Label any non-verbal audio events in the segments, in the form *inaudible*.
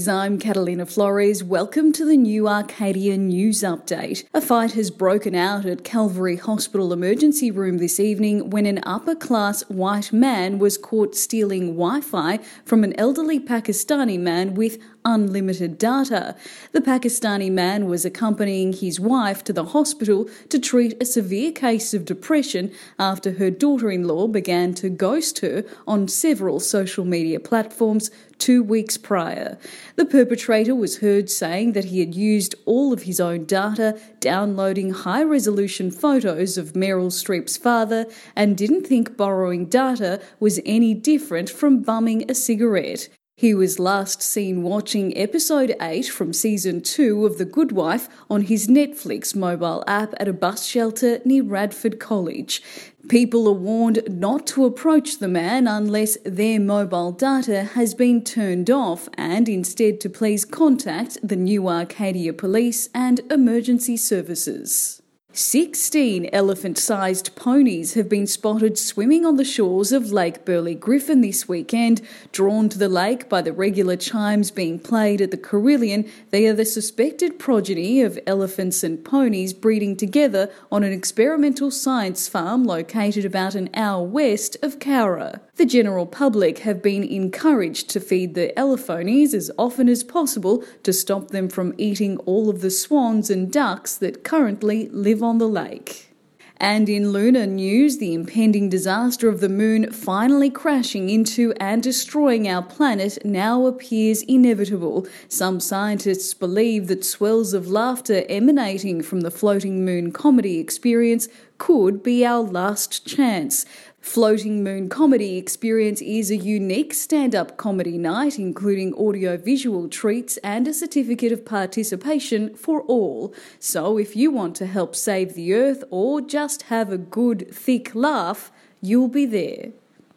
Greetings, I'm Catalina Flores. Welcome to the new Arcadia News Update. A fight has broken out at Calvary Hospital emergency room this evening when an upper class white man was caught stealing Wi Fi from an elderly Pakistani man with unlimited data. The Pakistani man was accompanying his wife to the hospital to treat a severe case of depression after her daughter in law began to ghost her on several social media platforms two weeks prior. The perpetrator was heard saying that he had used all of his own data, downloading high resolution photos of Meryl Streep's father, and didn't think borrowing data was any different from bumming a cigarette. He was last seen watching episode 8 from season 2 of The Good Wife on his Netflix mobile app at a bus shelter near Radford College. People are warned not to approach the man unless their mobile data has been turned off and instead to please contact the New Arcadia Police and emergency services. 16 elephant sized ponies have been spotted swimming on the shores of Lake Burley Griffin this weekend. Drawn to the lake by the regular chimes being played at the Carillon, they are the suspected progeny of elephants and ponies breeding together on an experimental science farm located about an hour west of Cowra. The general public have been encouraged to feed the elephonies as often as possible to stop them from eating all of the swans and ducks that currently live on the lake. And in lunar news, the impending disaster of the moon finally crashing into and destroying our planet now appears inevitable. Some scientists believe that swells of laughter emanating from the floating moon comedy experience could be our last chance. Floating Moon Comedy Experience is a unique stand up comedy night, including audio visual treats and a certificate of participation for all. So, if you want to help save the earth or just have a good, thick laugh, you'll be there.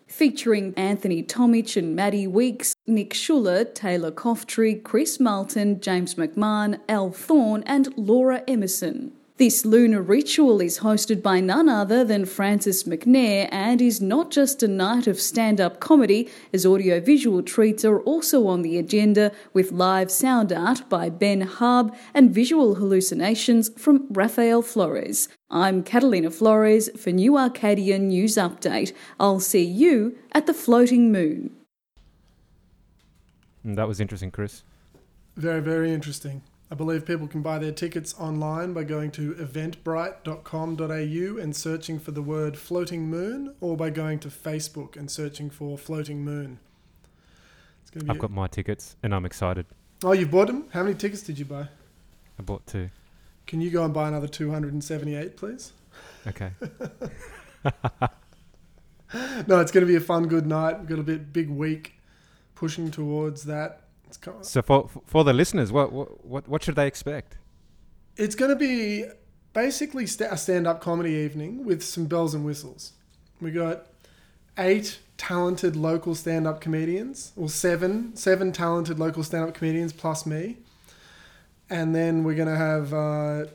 Featuring Anthony Tomich and Maddie Weeks, Nick Schuller, Taylor Coftree, Chris Martin, James McMahon, Al Thorne, and Laura Emerson. This lunar ritual is hosted by none other than Francis McNair and is not just a night of stand up comedy, as audiovisual treats are also on the agenda with live sound art by Ben Hub and visual hallucinations from Rafael Flores. I'm Catalina Flores for New Arcadia News Update. I'll see you at the floating moon. Mm, That was interesting, Chris. Very, very interesting. I believe people can buy their tickets online by going to eventbrite.com.au and searching for the word floating moon or by going to Facebook and searching for floating moon. It's going to I've got my tickets and I'm excited. Oh, you've bought them? How many tickets did you buy? I bought two. Can you go and buy another 278, please? Okay. *laughs* No, it's going to be a fun, good night. We've got a bit big week pushing towards that. So for for the listeners, what what what, should they expect? It's going to be basically a stand-up comedy evening with some bells and whistles. We got eight talented local stand-up comedians, or seven, seven talented local stand-up comedians plus me, and then we're going to have uh,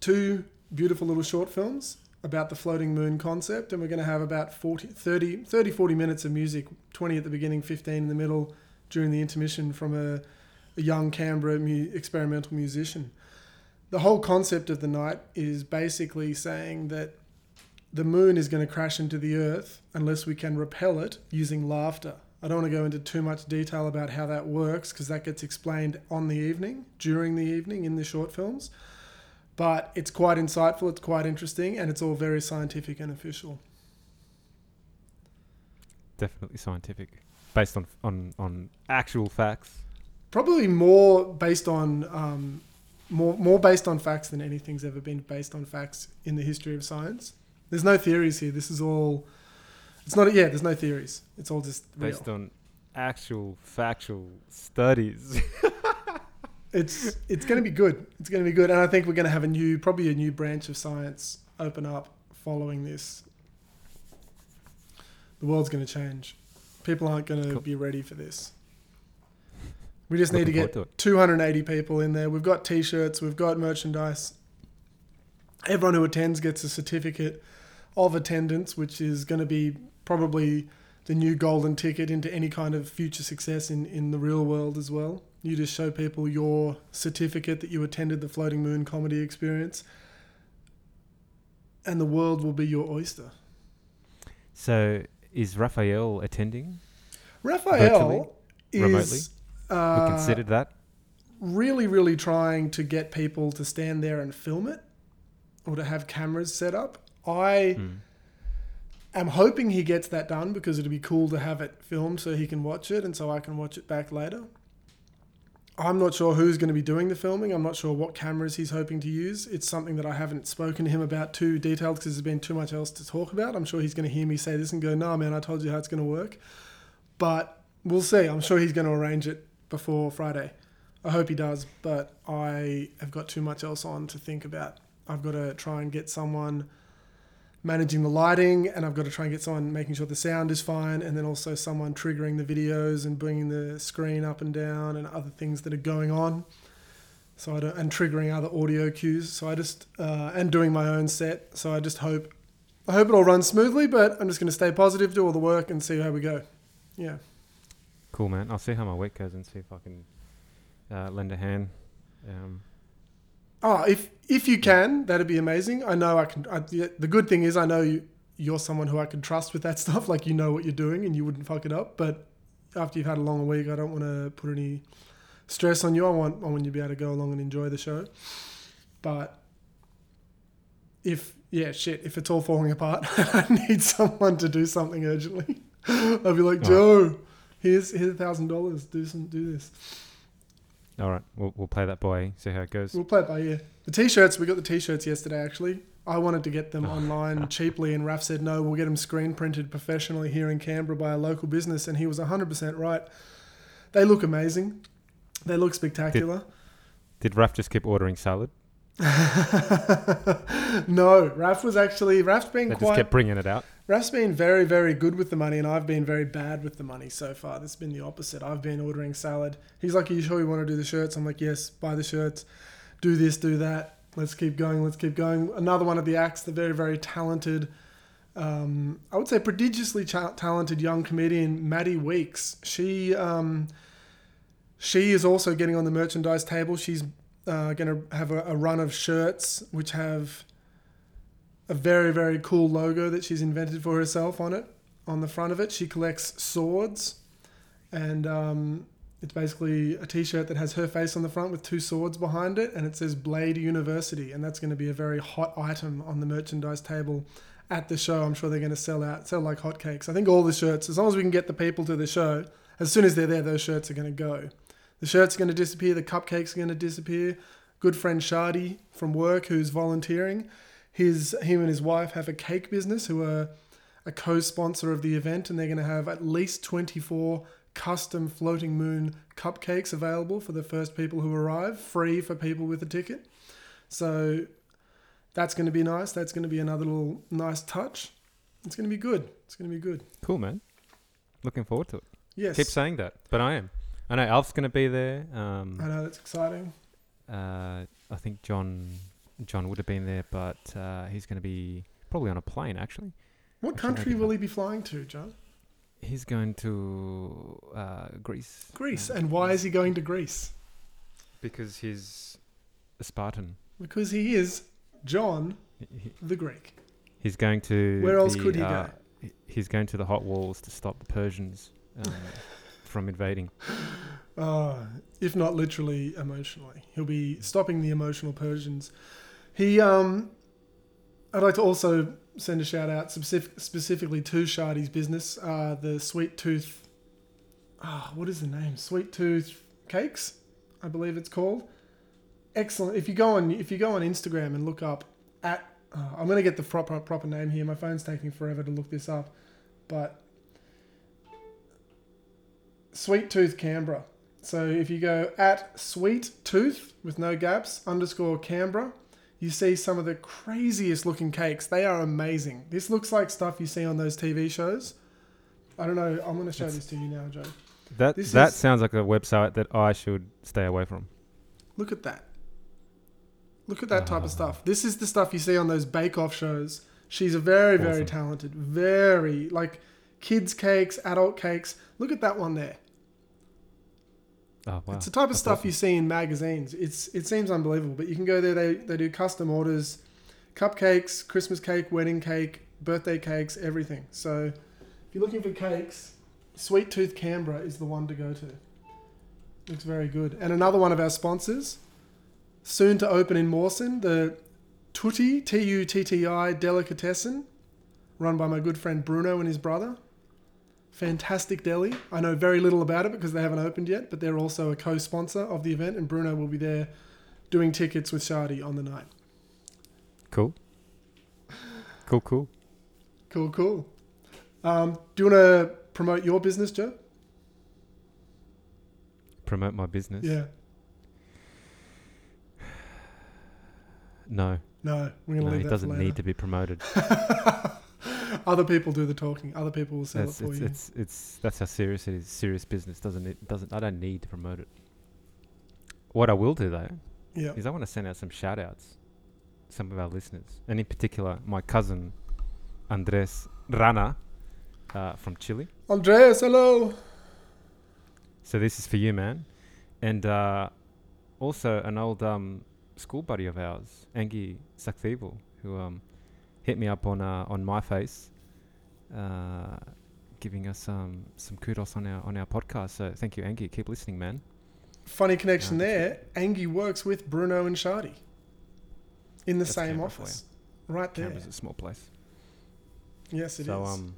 two beautiful little short films about the floating moon concept, and we're going to have about 40, 30, 30, 40 minutes of music, 20 at the beginning, 15 in the middle, during the intermission from a, a young Canberra mu- experimental musician the whole concept of the night is basically saying that the moon is going to crash into the earth unless we can repel it using laughter. I don't want to go into too much detail about how that works because that gets explained on the evening, during the evening in the short films. But it's quite insightful, it's quite interesting, and it's all very scientific and official. Definitely scientific, based on on on actual facts. Probably more based on um, more more based on facts than anything's ever been based on facts in the history of science. There's no theories here. This is all. It's not. Yeah, there's no theories. It's all just real. Based on actual factual studies. *laughs* It's it's going to be good. It's going to be good, and I think we're going to have a new, probably a new branch of science open up following this. The world's going to change. People aren't going to Cool. be ready for this. We just need to get to 280 people in there. We've got t-shirts, we've got merchandise. Everyone who attends gets a certificate of attendance, which is going to be probably the new golden ticket into any kind of future success in, in the real world as well. You just show people your certificate that you attended the Floating Moon comedy experience, and the world will be your oyster. So is Raphael attending? Raphael is we uh, considered that. really, really trying to get people to stand there and film it or to have cameras set up. I Hmm. am hoping he gets that done because it'd be cool to have it filmed so he can watch it and so I can watch it back later. I'm not sure who's going to be doing the filming. I'm not sure what cameras he's hoping to use. It's something that I haven't spoken to him about too detailed because there's been too much else to talk about. I'm sure he's going to hear me say this and go, "No, man, I told you how it's going to work." But we'll see. I'm sure he's going to arrange it before Friday. I hope he does, but I have got too much else on to think about. I've got to try and get someone managing the lighting, and I've got to try and get someone making sure the sound is fine, and then also someone triggering the videos and bringing the screen up and down and other things that are going on. So I don't, and triggering other audio cues. So I just uh, and doing my own set. So I just hope, I hope it all runs smoothly. But I'm just going to stay positive, do all the work, and see how we go. Yeah. Cool, man. I'll see how my week goes and see if I can uh, lend a hand. Um, Oh, if if you can, that'd be amazing. I know I can. I, the good thing is, I know you, you're someone who I can trust with that *laughs* stuff. Like you know what you're doing, and you wouldn't fuck it up. But after you've had a long week, I don't want to put any stress on you. I want I want you to be able to go along and enjoy the show. But if yeah, shit, if it's all falling apart, *laughs* I need someone to do something urgently. *laughs* I'll be like. Joe, here's here's a thousand dollars. Do some do this. All right, we'll, we'll play that by see how it goes. We'll play it by ear. The t-shirts, we got the t-shirts yesterday actually. I wanted to get them Oh. online *laughs* cheaply and Raf said no, we'll get them screen printed professionally here in Canberra by a local business and he was 100% right. They look amazing. They look spectacular. Did Raf just keep ordering salad? *laughs* no, Raf was actually Raf's been They just kept bringing it out. Raf's been very, very good with the money, and I've been very bad with the money so far. This has been the opposite. I've been ordering salad. He's like, Are you sure you want to do the shirts? I'm like, Yes, buy the shirts. Do this, do that. Let's keep going, let's keep going. Another one of the acts, the very, very talented, um, I would say prodigiously cha- talented young comedian, Maddie Weeks. She, um, she is also getting on the merchandise table. She's uh, going to have a, a run of shirts which have a very very cool logo that she's invented for herself on it on the front of it. She collects swords and um, it's basically a t-shirt that has her face on the front with two swords behind it and it says blade university and that's going to be a very hot item on the merchandise table at the show. I'm sure they're going to sell out sell like hotcakes. I think all the shirts as long as we can get the people to the show as soon as they're there those shirts are going to go the shirts are going to disappear the cupcakes are going to disappear good friend shardy from work who's volunteering his him and his wife have a cake business who are a co-sponsor of the event and they're going to have at least 24 custom floating moon cupcakes available for the first people who arrive free for people with a ticket so that's going to be nice that's going to be another little nice touch it's going to be good it's going to be good Cool, man. Looking forward to it. yes Keep saying that, but I am. I know Alf's going to be there. Um, i know that's exciting uh, I think John John would have been there, but uh, he's going to be probably on a plane. Actually, what Actually, country will he be flying to john he's going to uh, Greece. greece Um, and why is he going to greece Because he's a Spartan. because he is john He- he- the greek He's going to. Where else the, could he uh, go? He's going to the hot walls to stop the Persians um, *laughs* from invading. *gasps* Uh, if not literally, emotionally. He'll be stopping the emotional Persians. He, um, I'd like to also send a shout out specific, specifically to Shardy's business, uh, the Sweet Tooth. Ah, what is the name? Sweet Tooth Cakes, I believe it's called. Excellent. If you go on, if you go on Instagram and look up at, uh, I'm gonna get the proper proper name here. My phone's taking forever to look this up, but Sweet Tooth Canberra. So if you go at Sweet Tooth with no gaps underscore Canberra, you see some of the craziest looking cakes. They are amazing. This looks like stuff you see on those TV shows. I don't know. I'm going to show It's- this to you now, Joe. That This that is- sounds like a website that I should stay away from. Look at that. Look at that type Ah. of stuff. This is the stuff you see on those Bake Off shows. She's a very, very talented, very like kids cakes, adult cakes. Look at that one there. Oh wow. It's the type of That's stuff awesome. you see in magazines. It's it seems unbelievable, but you can go there. They they do custom orders, cupcakes, Christmas cake, wedding cake, birthday cakes, everything. So if you're looking for cakes, Sweet Tooth Canberra is the one to go to. Looks very good. And another one of our sponsors, soon to open in Mawson, the Tutti T U T T I Delicatessen, run by my good friend Bruno and his brother. Fantastic deli. I know very little about it because they haven't opened yet, but they're also a co-sponsor of the event, and Bruno will be there doing tickets with Shardy on the night. Cool. Cool, cool. Cool, cool. Um, do you want to promote your business, Joe? Promote my business. Yeah. No, No, we're gonna no, leave it doesn't need to be promoted. *laughs* Other people do the talking. Other people will sell That's it for it's, you. it's it's that's how serious it is. Serious business doesn't it doesn't I don't need to promote it. What I will do though yeah. is I want to send out some shout outs. Some of our listeners, and in particular, my cousin Andres Rana uh, from Chile. Andres, hello. So this is for you, man, and uh, also an old um, school buddy of ours, Angie Sakthevo, who um, hit me up on uh, on my face, uh, giving us um, some kudos on our on our podcast. So thank you, Angie. Keep listening, man. Funny connection Yeah, there. Angie works with Bruno and Shardy in the same Canberra office. Right there. Canberra's a small place. Yes, it is. so um.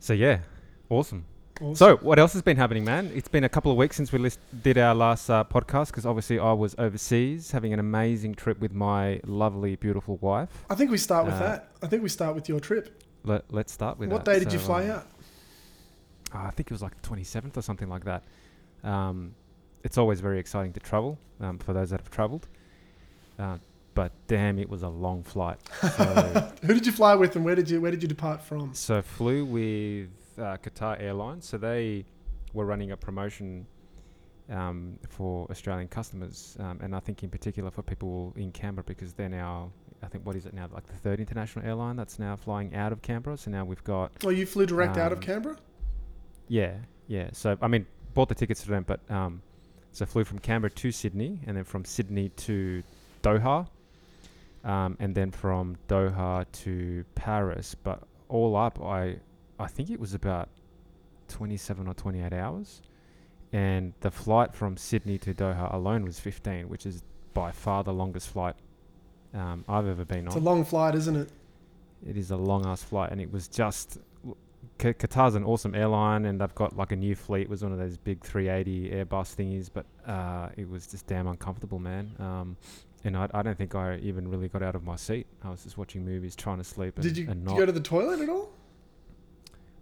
So yeah, awesome. Awesome. So, what else has been happening, man? It's been a couple of weeks since we list- did our last uh, podcast because obviously I was overseas having an amazing trip with my lovely, beautiful wife. I think we start with uh, that. I think we start with your trip. Let, let's start with that. What that. day did you fly um, out? uh, I think it was like the 27th or something like that. Um, it's always very exciting to travel um, for those that have traveled. Uh, but damn, it was a long flight. *laughs* So, Who did you fly with, and where did you where did you depart from? So flew with uh, Qatar Airlines. So they were running a promotion um, for Australian customers, um, and I think in particular for people in Canberra because they're now, I think what is it now, like the third international airline that's now flying out of Canberra. So now we've got, Oh, you flew direct out of Um, Canberra. yeah, yeah. So I mean, bought the tickets for them, but um, so flew from Canberra to Sydney, and then from Sydney to Doha, um, and then from Doha to Paris. But all up, I I think it was about 27 or 28 hours, and the flight from Sydney to Doha alone was 15, which is by far the longest flight um, I've ever been on. It's a long flight, isn't it? It is a long ass flight, and it was just. Q- Qatar's an awesome airline, and they've got like a new fleet. It was one of those big 380 Airbus thingies, but uh, it was just damn uncomfortable, man. Um, and I, I don't think I even really got out of my seat. I was just watching movies, trying to sleep, and, Did you, and did not you go to the toilet at all?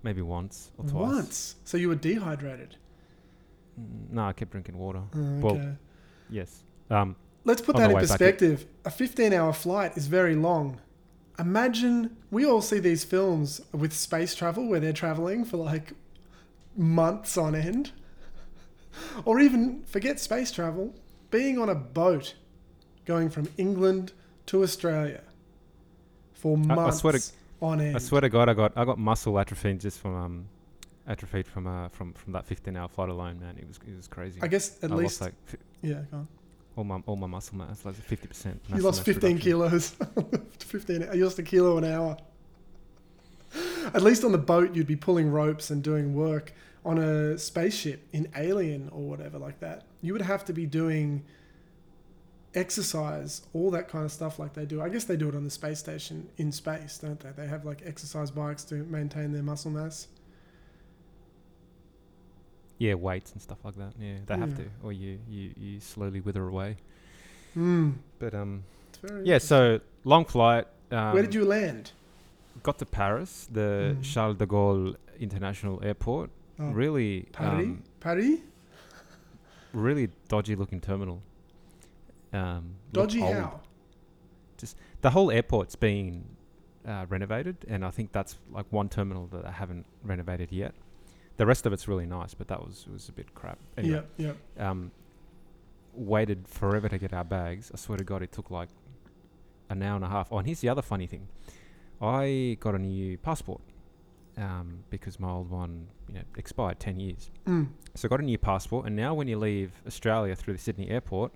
Maybe once or twice. Once. So you were dehydrated. Mm, No, I kept drinking water. Oh, Well, okay. Yes. Um, Let's put that in way back, it- perspective. A 15 hour flight is very long. Imagine we all see these films with space travel where they're traveling for like months on end. Or even forget space travel, being on a boat going from England to Australia for I months swear to- on end. I swear to God, I got I got muscle atrophy just from um, atrophied from uh from from that 15 hour flight alone, man. It was it was crazy. I guess at I least, lost like fi- yeah, go on. all my all my muscle mass, like 50 percent. You lost 15 kilos. *laughs* 15, you lost a kilo an hour. At least on the boat, you'd be pulling ropes and doing work. On a spaceship in Alien or whatever like that, you would have to be doing exercise, all that kind of stuff like they do. I guess they do it on the space station in space, don't they? They have like exercise bikes to maintain their muscle mass. Yeah, weights and stuff like that. Yeah, they have to, or you you you slowly wither away. Hmm. But um, yeah. So long flight. Um, where did you land? got to Paris, the Mm. Charles de Gaulle International Airport? Oh, Really, Paris? um, Paris? really dodgy looking terminal. Um, Dodgy how? the whole airport's been uh, renovated, and I think that's like one terminal that I haven't renovated yet. The rest of it's really nice, but that was was a bit crap. Anyway, Yep, yep. um, waited forever to get our bags. I swear to God, it took like an hour and a half. Oh, and here's the other funny thing: I got a new passport, um, because my old one, you know, expired ten years. Mm. So I got a new passport, and now when you leave Australia through the Sydney airport,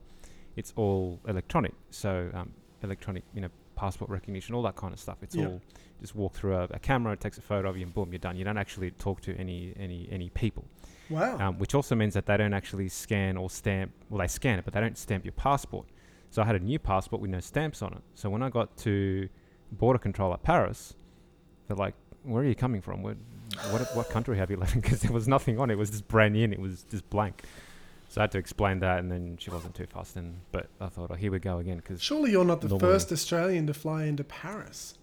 it's all electronic. So um, electronic, you know, passport recognition, all that kind of stuff. It's Yeah. all just walk through a, a camera, it takes a photo of you, and boom, you're done. You don't actually talk to any any any people, Wow. um, which also means that they don't actually scan or stamp. Well, they scan it, but they don't stamp your passport. So I had a new passport with no stamps on it. So when I got to border control at Paris, they're like, "Where are you coming from? Where, what what country have you left?" Because *laughs* there was nothing on it. It was just brand new. And it was just blank. So I had to explain that, and then she wasn't too fussed. And but I thought, oh, here we go again. Because Surely you're not the Normally- first Australian to fly into Paris.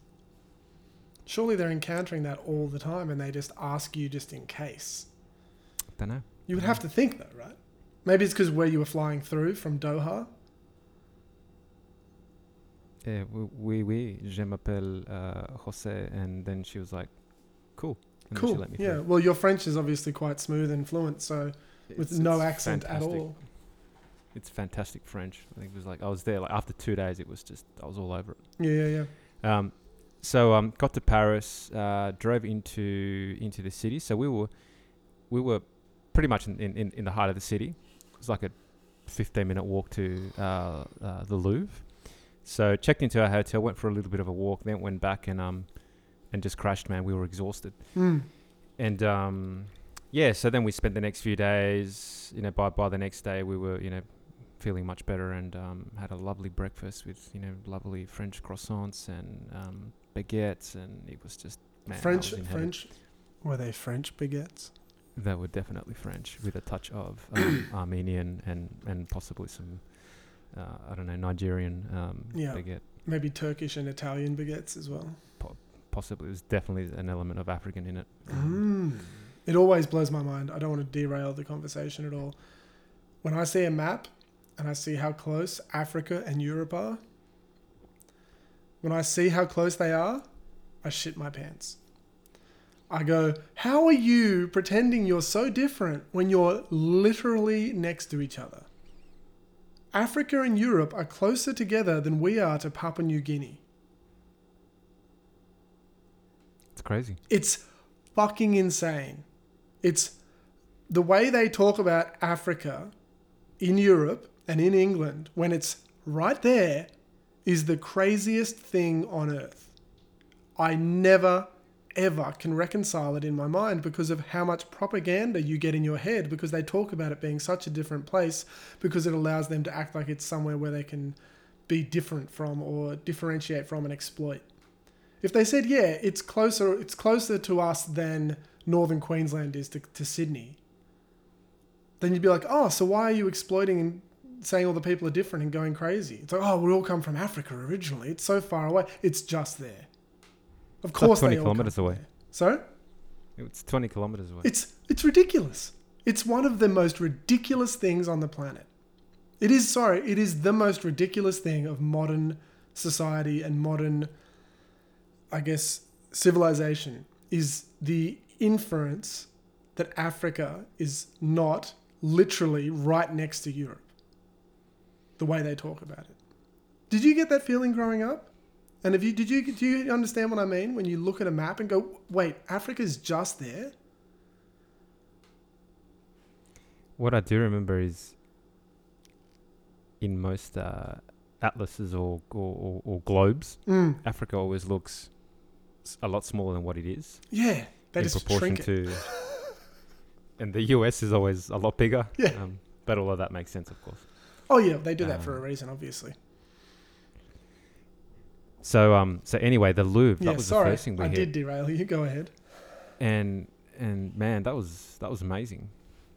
Surely they're encountering that all the time and they just ask you just in case. don't know. You would have to think though, right? Maybe it's because where you were flying through from Doha. Yeah, oui, oui, je m'appelle uh, Jose, and then she was like, "Cool," and Cool. Yeah. through. Well, your French is obviously quite smooth and fluent, so with It's- no it's accent fantastic. at all. It's fantastic French. I think it was like I was there like after two days. It was just I was all over it. Yeah, yeah, yeah. Um, so um, got to Paris, uh, drove into into the city. So we were we were pretty much in, in, in the heart of the city. It was like a 15 minute walk to uh, uh, the Louvre. So checked into our hotel, went for a little bit of a walk, then went back and um and just crashed. Man, we were exhausted. Mm. And um, yeah, so then we spent the next few days. You know, by by the next day, we were you know feeling much better and um, had a lovely breakfast with you know lovely French croissants and um, baguettes, and it was just man, French, was. French. Were they French baguettes? They were definitely French with a touch of *coughs* um, Armenian and and possibly some uh, I don't know Nigerian um, Yeah. baguette. Maybe Turkish and Italian baguettes as well. Possibly, there's definitely an element of African in it. Mm. It always blows my mind. I don't want to derail the conversation at all. When I see a map and I see how close Africa and Europe are, when I see how close they are, I shit my pants. I go, How are you pretending you're so different when you're literally next to each other? Africa and Europe are closer together than we are to Papua New Guinea. It's crazy. It's fucking insane. It's the way they talk about Africa in Europe and in England when it's right there is the craziest thing on earth. I never ever can reconcile it in my mind because of how much propaganda you get in your head because they talk about it being such a different place because it allows them to act like it's somewhere where they can be different from or differentiate from and exploit. If they said, yeah, it's closer, it's closer to us than northern Queensland is to, to Sydney, then you'd be like, oh, so why are you exploiting and saying all the people are different and going crazy? It's like, oh, we all come from Africa originally. It's so far away. It's just there. Of It's like course, 20 they all come kilometers away. there. Sorry, It's 20 kilometers away. it's it's ridiculous. It's one of the most ridiculous things on the planet. It is sorry, it is the most ridiculous thing of modern society and modern I guess civilization is the inference that Africa is not literally right next to Europe. The way they talk about it. Did you get that feeling growing up? And if you did you do you understand what I mean when you look at a map and go, wait, Africa's just there? What I do remember is in most uh, atlases or, or, or, or globes, Mm. Africa always looks a lot smaller than what it is Yeah, they in proportion shrink it. to. and the US is always a lot bigger. Yeah. Um, but all of that makes sense, of course. Oh yeah, they do that for a Um, reason, obviously. So um so anyway, the Louvre Yeah, that was sorry, the first thing we I hit, did derail you. Go ahead. and and man, that was that was amazing.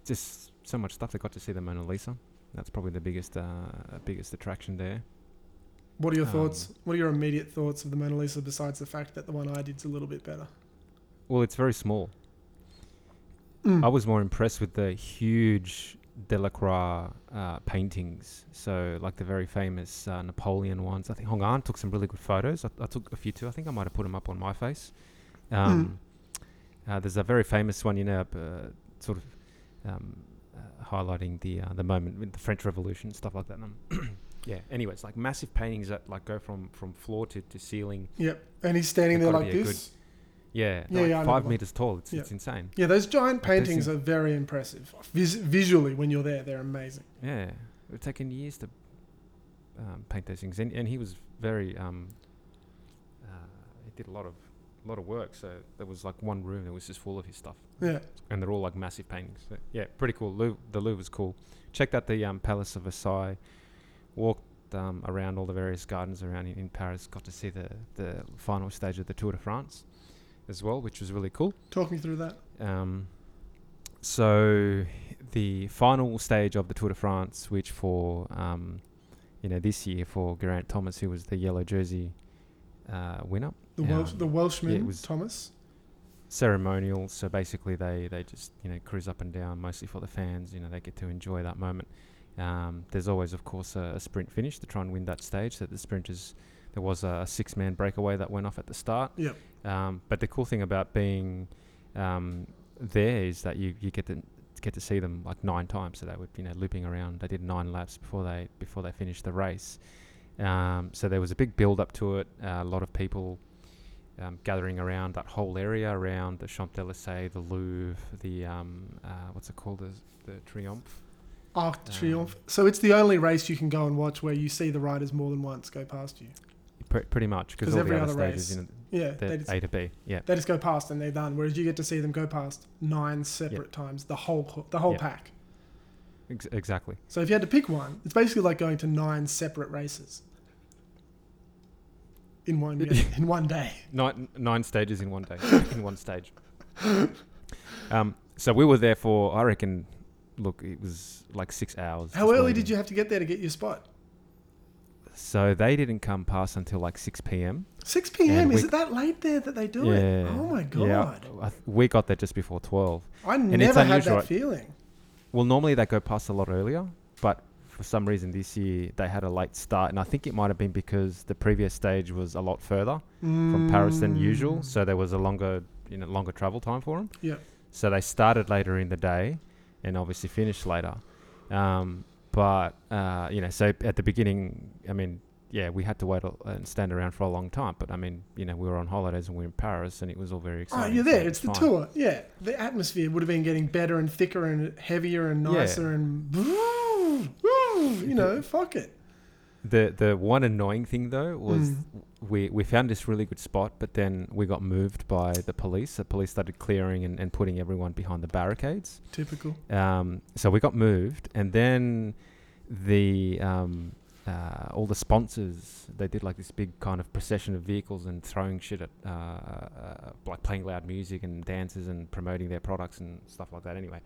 Just so much stuff. They got to see the Mona Lisa. That's probably the biggest uh biggest attraction there. What are your Um, thoughts? What are your immediate thoughts of the Mona Lisa besides the fact that the one I did's a little bit better? Well, it's very small. Mm. I was more impressed with the huge Delacroix uh, paintings. So, like the very famous uh, Napoleon ones. I think Hong An took some really good photos. I, I took a few too. I think I might have put them up on my face. Um, uh, there's a very famous one, you know, uh, sort of um, uh, highlighting the uh, the moment with the French Revolution, stuff like that. *coughs* Yeah. Anyway, it's like massive paintings that like go from from floor to, to ceiling. Yep. And he's standing They've there like this. Yeah, Yeah, like yeah, five meters tall. It's, Yeah. it's insane. Yeah, those giant paintings are very impressive. Vis- visually, when you're there, they're amazing. Yeah, it's taken years to um, paint those things, and, and he was very. Um, uh, he did a lot of a lot of work. So there was like one room that was just full of his stuff, Yeah. and they're all like massive paintings. So, yeah, pretty cool. Louvre, the Louvre was cool. Checked out the um, Palace of Versailles. Walked um, around all the various gardens around in, in Paris. Got to see the the final stage of the Tour de France, as well, which was really cool. Talk me through that. Um, so the final stage of the Tour de France, which for um, you know this year for Geraint Thomas, who was the yellow jersey uh, winner, The Welsh, Um, the Welshman yeah, it was- Thomas. ceremonial. So basically, they they just you know cruise up and down, mostly for the fans. You know, they get to enjoy that moment. Um, there's always, of course, a, a sprint finish to try and win that stage. So the sprinters, there was a, six-man breakaway that went off at the start. Yep. Um, but the cool thing about being um, there is that you, you get to get to see them like nine times. So they were you know looping around. They did nine laps before they before they finished the race. Um, so there was a big build up to it. Uh, a lot of people um, gathering around that whole area around the Champs Elysees, the Louvre, the um, uh, what's it called, the, the Triomphe. Arc de Um, Triomphe. So it's the only race you can go and watch where you see the riders more than once go past you. Pre- pretty much because all every the other other stages, race- you know, Yeah, they just, A to B. Yeah, they just go past and they're done. Whereas you get to see them go past nine separate times, the whole the whole Yeah. pack. ex- exactly. So if you had to pick one, it's basically like going to nine separate races in one *laughs* *laughs* in one day. nine nine stages in one day in one stage. *laughs* Um, so we were there for I reckon. Look, it was like six hours. How early did you have to get there to get your spot? So they didn't come past until like six p.m. 6 p.m. And Is it that late there that they do it? Oh my god! Yeah, we got there just before twelve. I it's never had that right? feeling. Well, normally they go past a lot earlier, but for some reason this year they had a late start, and I think it might have been because the previous stage was a lot further from Paris than usual, Mm. so there was a longer, you know, longer travel time for them. Yep. So they started later in the day, and obviously finished later. Um, but uh, you know, so at the beginning, I mean, yeah, we had to wait a- and stand around for a long time. But I mean, you know, we were on holidays and we were in Paris, and it was all very exciting. Oh, you're there. it It's the fine. tour. Yeah, the atmosphere would have been getting better and thicker and heavier and Yeah. nicer and you know, fuck it. The the one annoying thing though was Mm. We we found this really good spot, but then we got moved by the police. The police started clearing and, and putting everyone behind the barricades. Typical. Um, so we got moved, and then the um, uh, all the sponsors they did like this big kind of procession of vehicles and throwing shit at uh, uh, like playing loud music and dances and promoting their products and stuff like that. Anyway,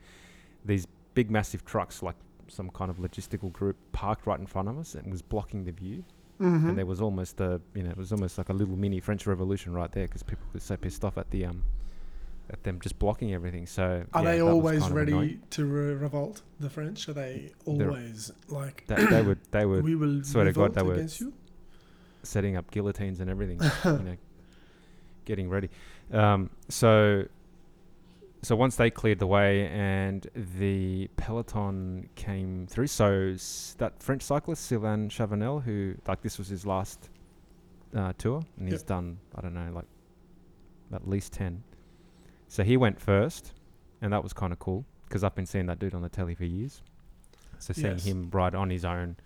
these big massive trucks like some kind of logistical group parked right in front of us and was blocking the view Mm-hmm. and there was almost a you know it was almost like a little mini French Revolution right there because people were so pissed off at the um at them just blocking everything. So Are yeah, they always ready to re- revolt? The French are they They're- always like They, they would they were we will swear to God, they were against you? setting up guillotines and everything, *laughs* you know, getting ready. Um, so so once they cleared the way and the peloton came through, so s- that French cyclist Sylvain Chavanel, who like this was his last uh, tour, and he's Yep. done I don't know like at least ten. So he went first, and that was kind of cool because I've been seeing that dude on the telly for years. So seeing Yes. him ride on his own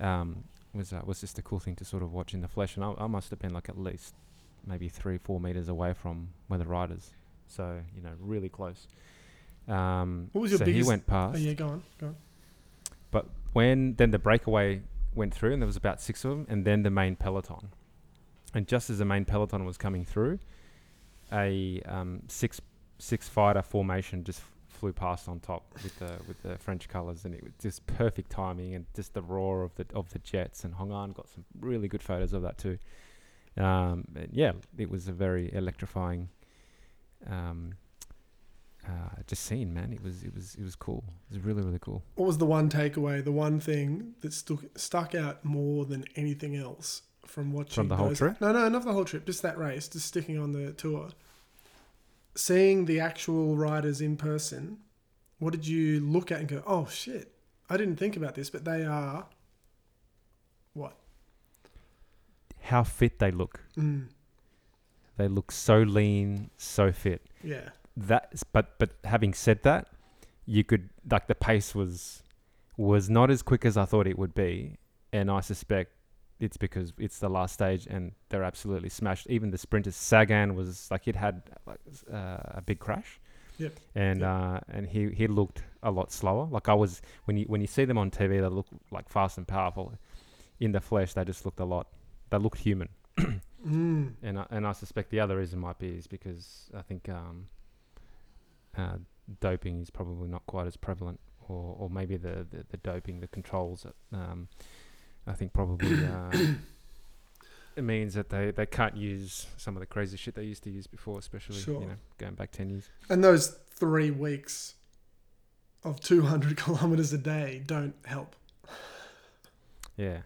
um, was uh, was just a cool thing to sort of watch in the flesh, and I, I must have been like at least maybe three four meters away from where the riders, so you know really close. Um, What was your so biggest- he went Oh past yeah, go on, go on. But when then the breakaway went through and there was about six of them and then the main peloton and just as the main peloton was coming through a um, six six fighter formation just f- flew past on top with the with the French colors and it was just perfect timing and just the roar of the of the jets and Hong An got some really good photos of that too um, and yeah it was a very electrifying um, uh, just seen, man it was it was it was cool it was really really cool What was the one takeaway? The one thing that stuck stuck out more than anything else from watching the whole trip? No, no, not the whole trip. Just that race. Just sticking on the tour. Seeing the actual riders in person. What did you look at and go? Oh shit! I didn't think about this, but they are. What? how fit they look Mm. They look so lean, so fit. Yeah. That, but but having said that, you could like the pace was was not as quick as I thought it would be, and I suspect it's because it's the last stage and they're absolutely smashed. Even the sprinters, Sagan was like it had like uh, a big crash. Yep. And Yep. uh, and he he looked a lot slower. Like I was when you when you see them on TV, they look like fast and powerful. In the flesh, they just looked a lot. They looked human. *clears throat* Mm. And I, and I suspect the other reason might be is because I think um, uh, doping is probably not quite as prevalent, or, or maybe the, the, the doping, the controls. Um, I think probably uh, *coughs* it means that they, they can't use some of the crazy shit they used to use before, especially Sure. you know going back ten years. And those three weeks of 200 *laughs* kilometers a day don't help. Yeah,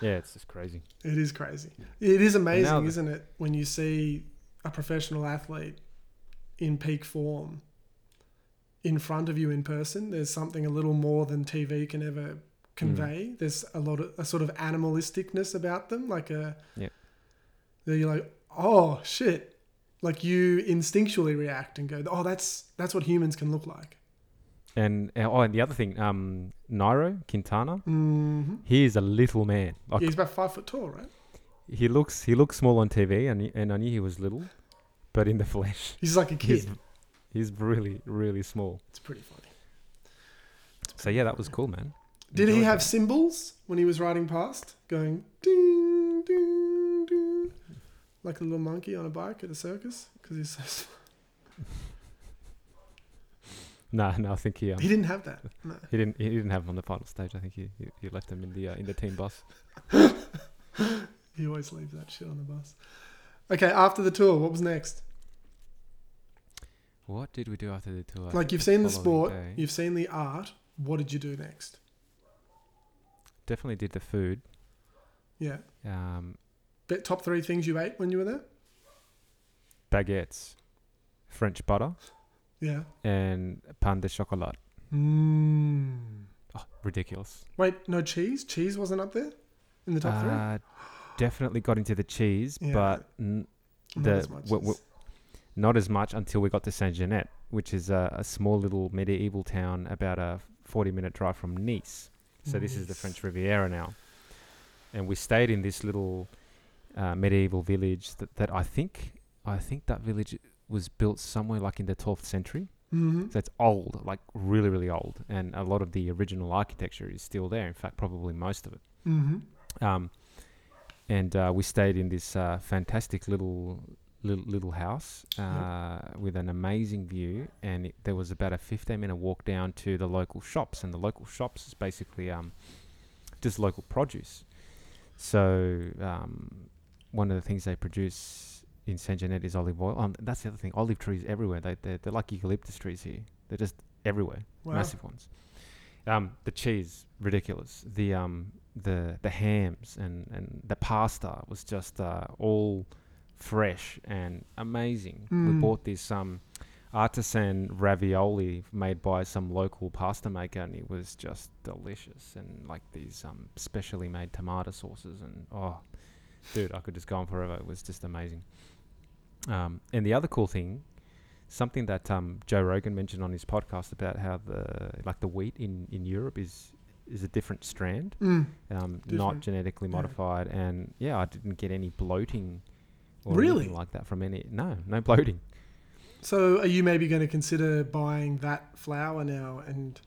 yeah, it's just crazy. It is crazy. It is amazing, the- isn't it, when you see a professional athlete in peak form in front of you in person. There's something a little more than TV can ever convey. Mm. There's a lot of a sort of animalisticness about them, like a yeah. you're like, oh shit, like you instinctually react and go, oh, that's that's what humans can look like. And uh, oh, and the other thing, um, Nairo Quintana, hmm he is a little man. Like Yeah, he's about five foot tall, right? he looks, he looks small on TV, and and I knew he was little, but in the flesh, *laughs* He's like a kid. he's really really small. It's pretty funny. So yeah, that was cool, man. Did he have that. cymbals when he was riding past, going ding, ding, ding, like a little monkey on a bike at a circus? Because he's so *laughs* small. No, no, I think he um, He didn't have that. No. he didn't he didn't have him on the final stage. I think he he, he left him in the uh, in the team bus. *laughs* He always leaves that shit on the bus. Okay, after the tour, what was next? What did we do after the tour? Like you've seen the following sport, day. you've seen the art. What did you do next? Definitely did the food. Yeah, Um, Bet top three things you ate when you were there. baguettes, French butter, Yeah. and pain de chocolat. Mm. Oh, ridiculous. Wait, no cheese. Cheese wasn't up there in the top three. Uh, definitely got into the cheese, Yeah. but n- Not the as much. w- w- not as much until we got to Saint Jeannet, which is a, a small little medieval town about a 40 minute drive from Nice. So this is the French Riviera now. And we stayed in this little uh, medieval village that, that I think I think that village was built somewhere like in the 12th century. Mhm. So it's old, like really, really old. And a lot of the original architecture is still there. In fact, probably most of it. Mhm. Um, and uh, we stayed in this uh, fantastic little little, little house uh, with an amazing view, and it, there was about a 15 minute walk down to the local shops, and the local shops is basically um, just local produce. So um, one of the things they produce in Saint Jeannet is olive oil. Um, that's the other thing. Olive trees everywhere. They they're, they're like eucalyptus trees here. They're just everywhere Wow. massive ones. Um, the cheese, ridiculous. The um, the the hams and, and the pasta was just uh, all fresh and amazing. We Mm. bought this um, artisan ravioli made by some local pasta maker, and it was just delicious. And like these um, specially made tomato sauces, and oh, dude, I could just go on forever. It was just amazing. Um, and the other cool thing something that um, Joe Rogan mentioned on his podcast about how the like the wheat in, in Europe is is a different strand, Mm. um, not genetically yeah. modified, and yeah, I didn't get any bloating or Really? anything like that from any. No, no bloating. So, are you maybe going to consider buying that flour now and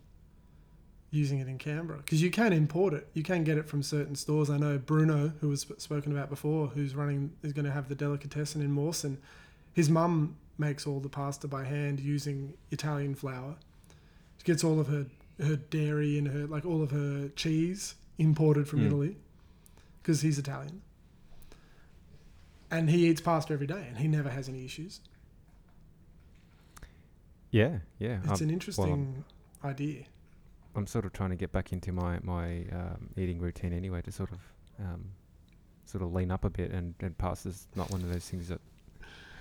using it in Canberra? Because you can import it. You can get it from certain stores. I know Bruno, who was sp- spoken about before, who's running, is going to have the delicatessen in Mawson. His mum makes all the pasta by hand using Italian flour. She gets all of her her dairy and her like all of her cheese imported from Mm. Italy because he's Italian. And he eats pasta every day, and he never has any issues. Yeah, yeah. It's I'm, an interesting idea. I'm sort of trying to get back into my my um, eating routine anyway to sort of um, sort of lean up a bit, and, and pasta's not one of those things that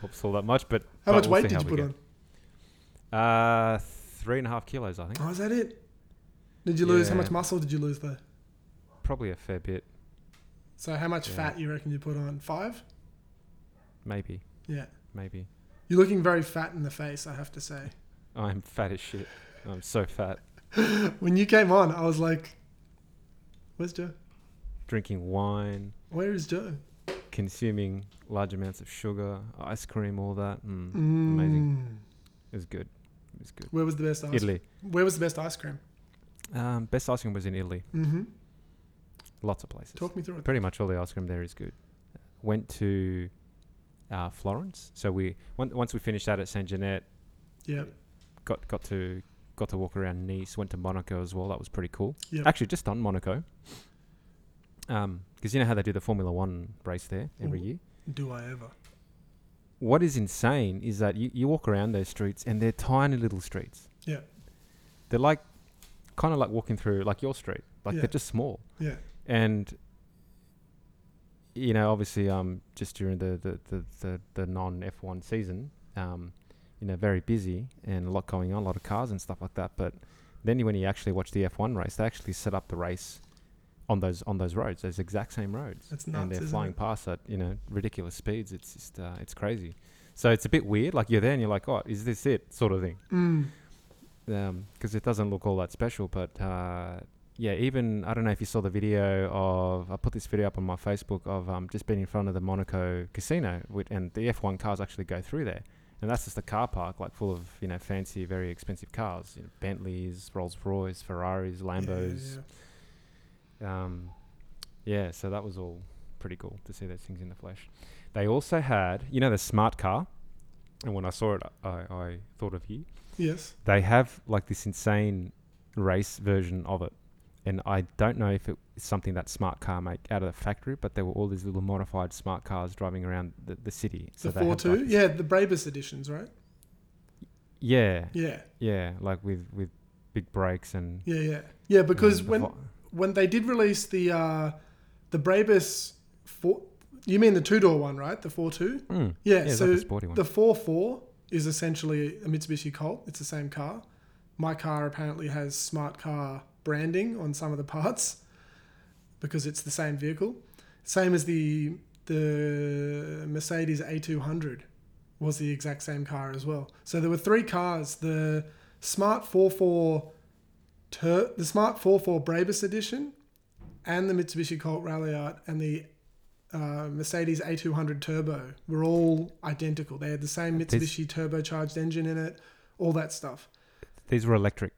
helps all that much. But How but much we'll weight did you put go. on? Uh, three and a half kilos, I think. Oh, is that it? Did you lose how much muscle did you lose though? Probably a fair bit, So how much Yeah. fat you reckon you put on? Five? maybe. Yeah. maybe. You're looking very fat in the face, I have to say. I'm fat as shit. I'm so fat. *laughs* When you came on, I was like, "Where's Joe? Drinking wine, Where is Joe?" consuming large amounts of sugar, ice cream, all that. Mm, Mm. Amazing. It was good. It was good. Where was the best ice? Italy. Where was the best ice cream? Um, best ice cream was in Italy. Mm-hmm. Lots of places. Talk me through it. Pretty much all the ice cream there is good. Went to uh, Florence. So we on- once we finished that at Saint Jeannet, Yeah. got got to got to walk around Nice. Went to Monaco as well. That was pretty cool. Yep. Actually, just on Monaco. Um, because you know how they do the Formula One race there every Mhm. year. Do I ever? What is insane is that you, you walk around those streets and they're tiny little streets. Yeah. They're like kind of like walking through like your street. Like Yeah. they're just small. Yeah. and you know obviously um just during the the the, the, the non F1 season um you know very busy and a lot going on a lot of cars and stuff like that but then when you actually watch the F1 race they actually set up the race on those on those roads those exact same roads That's and they're flying it? past at you know ridiculous speeds it's just uh, it's crazy so it's a bit weird like you're there and you're like oh is this it sort of thing Mm. because it doesn't look all that special. But uh, yeah, even I don't know if you saw the video of I put this video up on my Facebook of um, just being in front of the Monaco casino, with, and the F1 cars actually go through there, and that's just a car park like full of you know fancy, very expensive cars, you know, Bentleys, Rolls Royce, Ferraris, Lambos. Yeah, yeah. Um, yeah, so that was all pretty cool to see those things in the flesh. They also had, you know, the smart car, and when I saw it, I, I thought of you Yes. they have like this insane race version of it. And I don't know if it's something that Smart Car make out of the factory, but there were all these little modified smart cars driving around the, the city. The they four two. like, yeah, the Brabus editions, right? yeah, Yeah. yeah, like with with big brakes and Yeah, yeah. Yeah, because the when vo- when they did release the uh the Brabus four you mean the two door one, right? The four two? Mm, Yeah, it's so like one. the four four is essentially a Mitsubishi Colt. It's the same car. My car apparently has smart car branding on some of the parts because it's the same vehicle. Same as the the Mercedes A200 was the exact same car as well. So there were three cars: the Smart 44 Tur- the Smart 44 Brabus edition, and the Mitsubishi Colt Ralliart, and the uh, Mercedes A200 Turbo were all identical. They had the same These- Mitsubishi turbocharged engine in it, all that stuff. These were electric.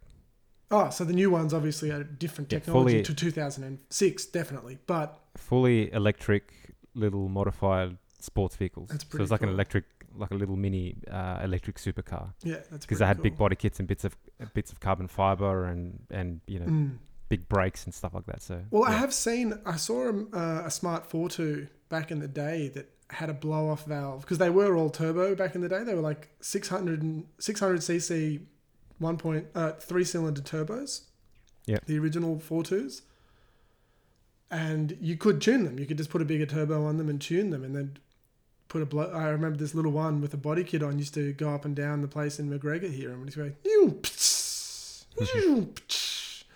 Oh, so the new ones obviously are different Yeah, technology fully- to 2006, definitely. But fully electric little modified sports vehicles. That's so it's like an electric, like a little mini uh, electric supercar yeah, that's because they had big body kits and bits of bits of carbon fiber and and you know Mm. big brakes and stuff like that. So Well, I have seen, I saw a, uh, a Smart 42 back in the day that had a blow off valve because they were all turbo back in the day. They were like 600 and 600cc one point uh, three cylinder turbos. Yeah. The original 42s. And you could tune them. You could just put a bigger turbo on them and tune them and then put a blow. I remember this little one with a body kit on used to go up and down the place in Macgregor here and just go, "Ew, pts, *laughs*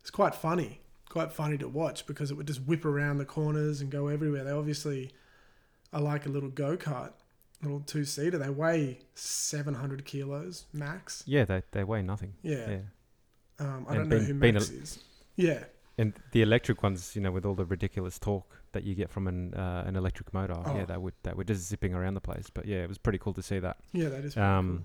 it's quite funny quite funny to watch because it would just whip around the corners and go everywhere. They obviously are like a little go kart, little two seater. They weigh seven hundred kilos max. yeah, they they weigh nothing. Yeah, Yeah. Um, I And don't know who Max is. Yeah, And the electric ones, you know, with all the ridiculous torque that you get from an uh, an electric motor, Oh. yeah, that would that would just zipping around the place. But yeah, it was pretty cool to see that. yeah, that is. Pretty Um,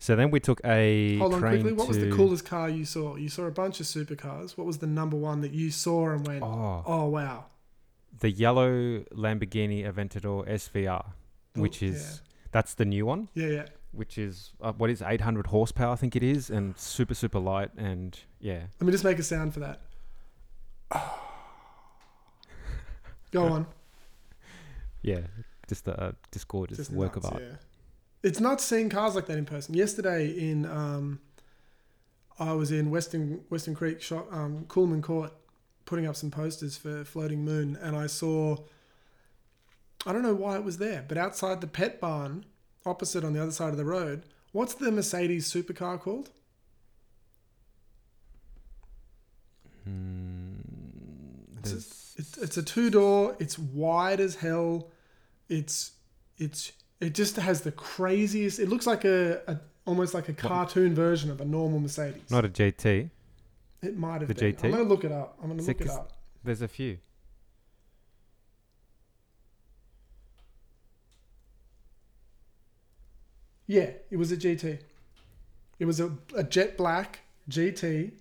So then we took a. Hold on train quickly. What was the coolest car you saw? You saw a bunch of supercars. What was the number one that you saw and went, "Oh, Oh, wow"? the yellow Lamborghini Aventador SVR, which Oh, is that's the new one, Yeah, yeah. which is uh, what is 800 horsepower, I think it is, and super super light, and yeah, Let me just make a sound for that. *sighs* Go on. yeah, just a uh, just gorgeous Just work nuts, of art. Yeah. It's not seeing cars like that in person. Yesterday in um, I was in Western Weston Creek shop, um, Cooleman Court, putting up some posters for Floating Moon, and I saw. I don't know why it was there, but outside the pet barn, opposite on the other side of the road, what's the Mercedes supercar called? Mm, It's a- It's, it's a two door. It's wide as hell. It's It's it just has the craziest. It looks like a, a almost like a cartoon version of a normal Mercedes. Not a GT. it might have the been. GT? I'm gonna look it up. I'm gonna look it up. There's a few. Yeah, it was a GT. It was a, a jet black GT.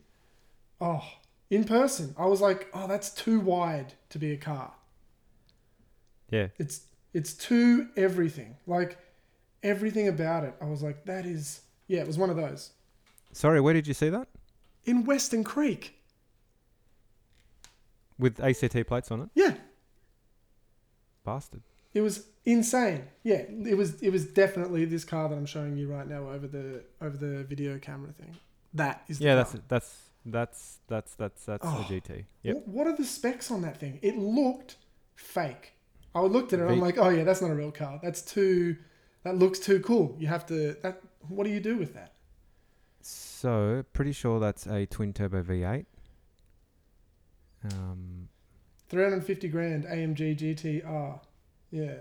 Oh, in person, I was like, oh, that's too wide to be a car. Yeah. It's it's too everything. Like everything about it. I was like, that is yeah, it was one of those. Sorry, where did you see that? In Weston Creek. With ACT plates on it? Yeah. Bastard. It was insane. Yeah, it was it was definitely this car that I'm showing you right now over the over the video camera thing. That is the Yeah, car. that's that's that's that's that's that's Oh. a GT. What are the specs on that thing? It looked fake. I looked at it and I'm like, oh yeah, that's not a real car. That's too. That looks too cool. You have to. That. What do you do with that? So pretty sure that's a twin turbo V8. Um, 350 grand AMG GTR. Yeah.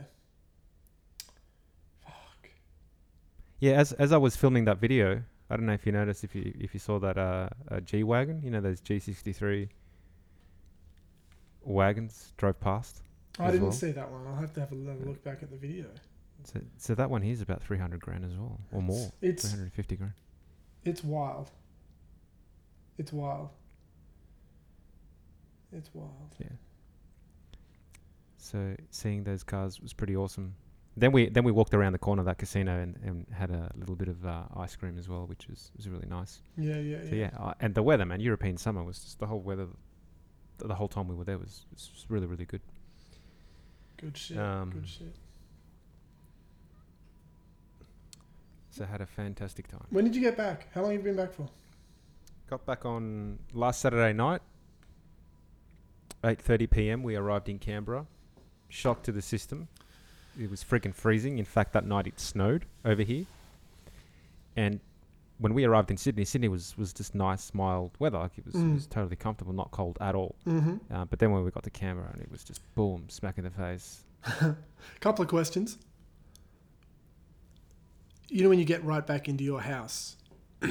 Yeah, as as I was filming that video, I don't know if you noticed if you if you saw that uh, uh G wagon, you know those G63 wagons drove past. I didn't well. see that one. I'll have to have a look back at the video. So so that one here's about 300 grand as well, or more, It's 350 grand. it's wild. It's wild. It's wild. Yeah. So seeing those cars was pretty awesome. Then we then we walked around the corner of that casino and, and had a little bit of uh, ice cream as well, which was, was really nice. Yeah, yeah, yeah. So yeah, uh, and the weather, man, European summer was just the whole weather. The whole time we were there was, was really really good. Good shit. Um, good shit. So had a fantastic time. When did you get back? How long have you been back for? Got back on last Saturday night. 8:30 p.m. We arrived in Canberra. Shock to the system. It was freaking freezing. In fact, that night it snowed over here. And when we arrived in Sydney, Sydney was, was just nice, mild weather. Like it was, Mm. it was totally comfortable, not cold at all. Mm-hmm. Uh, but then when we got to Canberra, and it was just boom, smack in the face. *laughs* Couple of questions. You know when you get right back into your house, *clears throat*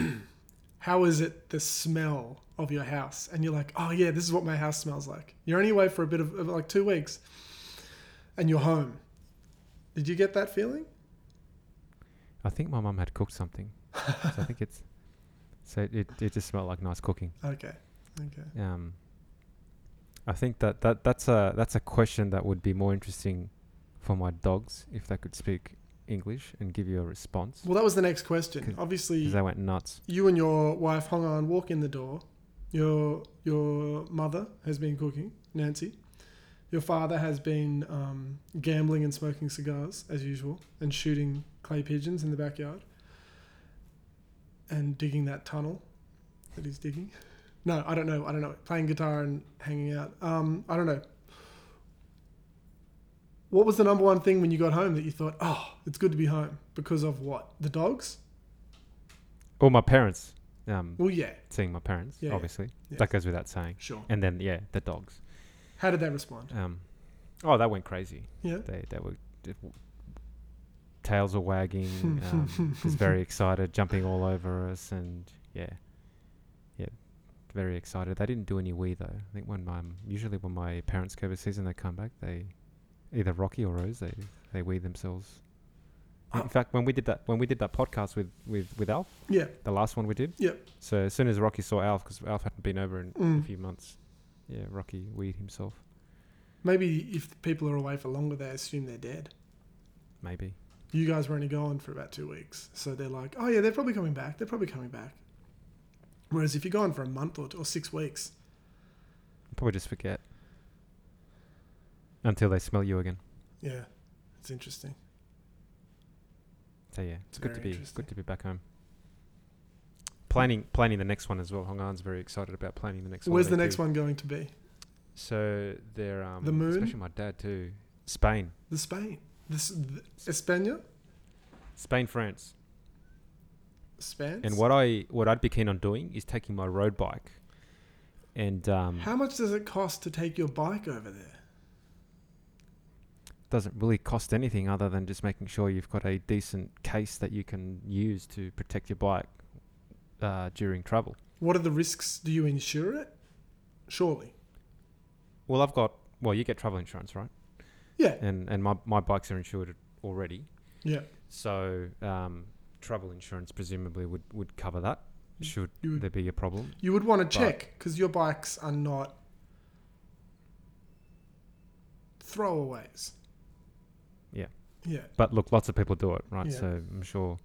how is it the smell of your house? And you're like, oh yeah, this is what my house smells like. You're only away for a bit of, of like two weeks, and you're home. Did you get that feeling? I think my mum had cooked something. so I think it's. *laughs* So it, it just smelled like nice cooking. Okay. Okay. Um, I think that, that that's a that's a question that would be more interesting for my dogs if they could speak English and give you a response Well, that was the next question. 'Cause- Obviously, because they went nuts. you and your wife hung on, walk in the door. Your your mother has been cooking, Nancy. Your father has been um, gambling and smoking cigars as usual, and shooting clay pigeons in the backyard, and digging that tunnel that he's digging. No, I don't know. I don't know. Playing guitar and hanging out. Um, I don't know. What was the number one thing when you got home that you thought, oh, it's good to be home because of what? The dogs? Or my parents. Um, Well, yeah, seeing my parents, Yeah, yeah. obviously Yes. that goes without saying. sure. And then yeah, the dogs. How did they respond? Um, oh, that went crazy. Yeah. They they were. w- Tails were wagging, *laughs* um, just very excited, jumping all over us, and yeah, yeah, very excited. They didn't do any wee though. I think when my usually when my parents go overseas and they come back, they either Rocky or Rose they they wee themselves. In Oh. fact, when we did that when we did that podcast with with with Alf, Yeah. the last one we did. Yep. So as soon as Rocky saw Alf, because Alf hadn't been over in a Mm. few months, yeah, Rocky weed himself. Maybe if people are away for longer, they assume they're dead. Maybe. You guys were only gone for about two weeks, so they're like, "Oh yeah, they're probably coming back. They're probably coming back." Whereas if you're gone for a month or, or six weeks, Probably just forget until they smell you again. yeah, it's interesting. So yeah, it's It's good to be good to be back home. Planning planning the next one as well. Hong An's very excited about planning the next one. Where's the next one going to be? So they're um The moon? especially my dad too. Spain, The Spain, this the, España, Spain, France. Spain. And what I what I'd be keen on doing is taking my road bike, and um, How much does it cost to take your bike over there? doesn't really cost anything other than just making sure you've got a decent case that you can use to protect your bike uh, during travel. What are the risks? Do you insure it? Surely. Well, I've got well, you get travel insurance, right? Yeah. And and my my bikes are insured already, Yeah. so um, travel insurance presumably would would cover that. Should would- there be a problem? You would want to check because your bikes are not throwaways. Yeah. Yeah. But look, lots of people do it, right? Yeah. So I'm sure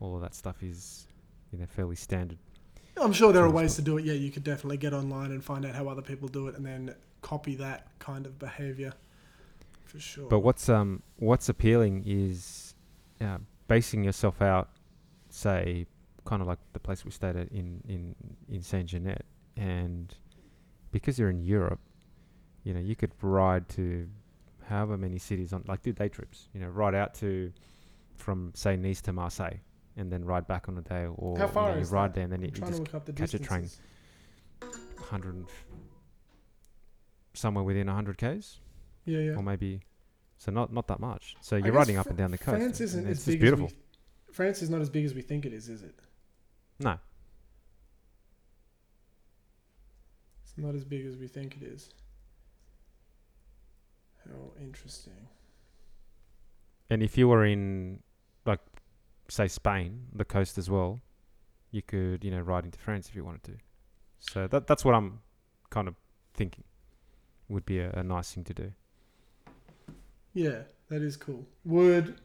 all of that stuff is you know fairly standard. I'm sure there are ways to do it. Yeah, you could definitely get online and find out how other people do it and then copy that kind of behavior. For sure. But what's um what's appealing is uh, basing yourself out, say, kind of like the place we stayed at in in in Saint Jeannet, and because you're in Europe, you know you could ride to however many cities on like do day trips. You know, ride out to from say Nice to Marseille, and then ride back on a day, or How you, know, you is ride that? there and then you, you just look up the catch a train. hundred f- somewhere within hundred k's, Yeah, yeah. or maybe. So not not that much. So you're riding up Fr- and down the coast. France isn't and as it's beautiful. as we. France is not as big as we think it is, is it? No. It's not as big as we think it is. How interesting. And if you were in, like, say Spain, the coast as well, you could, you know, ride into France if you wanted to. So that that's what I'm kind of thinking would be a, a nice thing to do. Yeah, that is cool. Would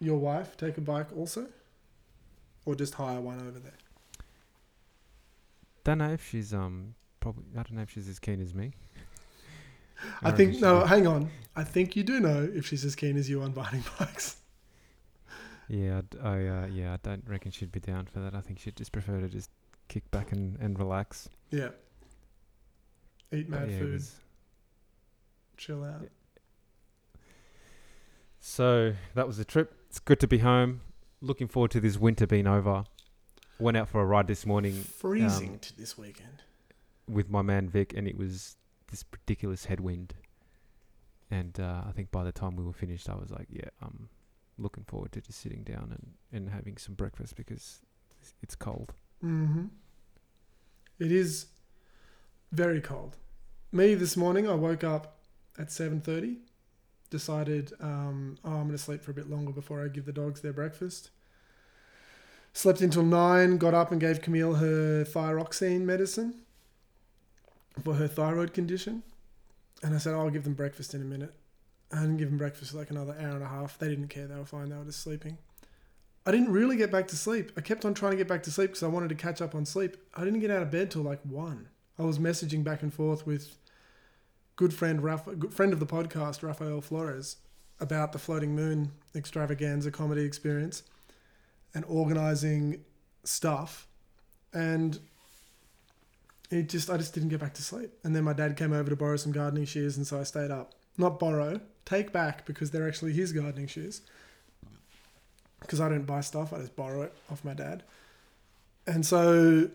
your wife take a bike also? Or just hire one over there? Don't know if she's um probably I don't know if she's as keen as me. I think no. Hang on. I think you do know if she's as keen as you on riding *laughs* bikes. Yeah, I I, uh, yeah, I don't reckon she'd be down for that. I think she'd just prefer to just kick back and, and relax. Yeah. Eat mad yeah, food, chill out. So that was the trip. It's good to be home. Looking forward to this winter being over. Went out for a ride this morning Freezing um, to this weekend. with my man Vic, and it was this ridiculous headwind. And uh, I think by the time we were finished, I was like, "Yeah, I'm looking forward to just sitting down and, and having some breakfast because it's- cold." Mm-hmm. It is very cold. Me this morning, I woke up at seven thirty. Decided, um, oh, I'm going to sleep for a bit longer before I give the dogs their breakfast. Slept until nine. Got up and gave Camille her thyroxine medicine for her thyroid condition. And I said, I'll give them breakfast in a minute. I didn't give them breakfast for like another hour and a half. They didn't care. They were fine. They were just sleeping. I didn't really get back to sleep. I kept on trying to get back to sleep because I wanted to catch up on sleep. I didn't get out of bed till like one. I was messaging back and forth with good friend good friend of the podcast, Rafael Flores, about the Floating Moon extravaganza comedy experience and organizing stuff. And it just I just didn't get back to sleep. And then my dad came over to borrow some gardening shears and so I stayed up. Not borrow, take back because they're actually his gardening shoes. because I don't buy stuff. I just borrow it off my dad. And so,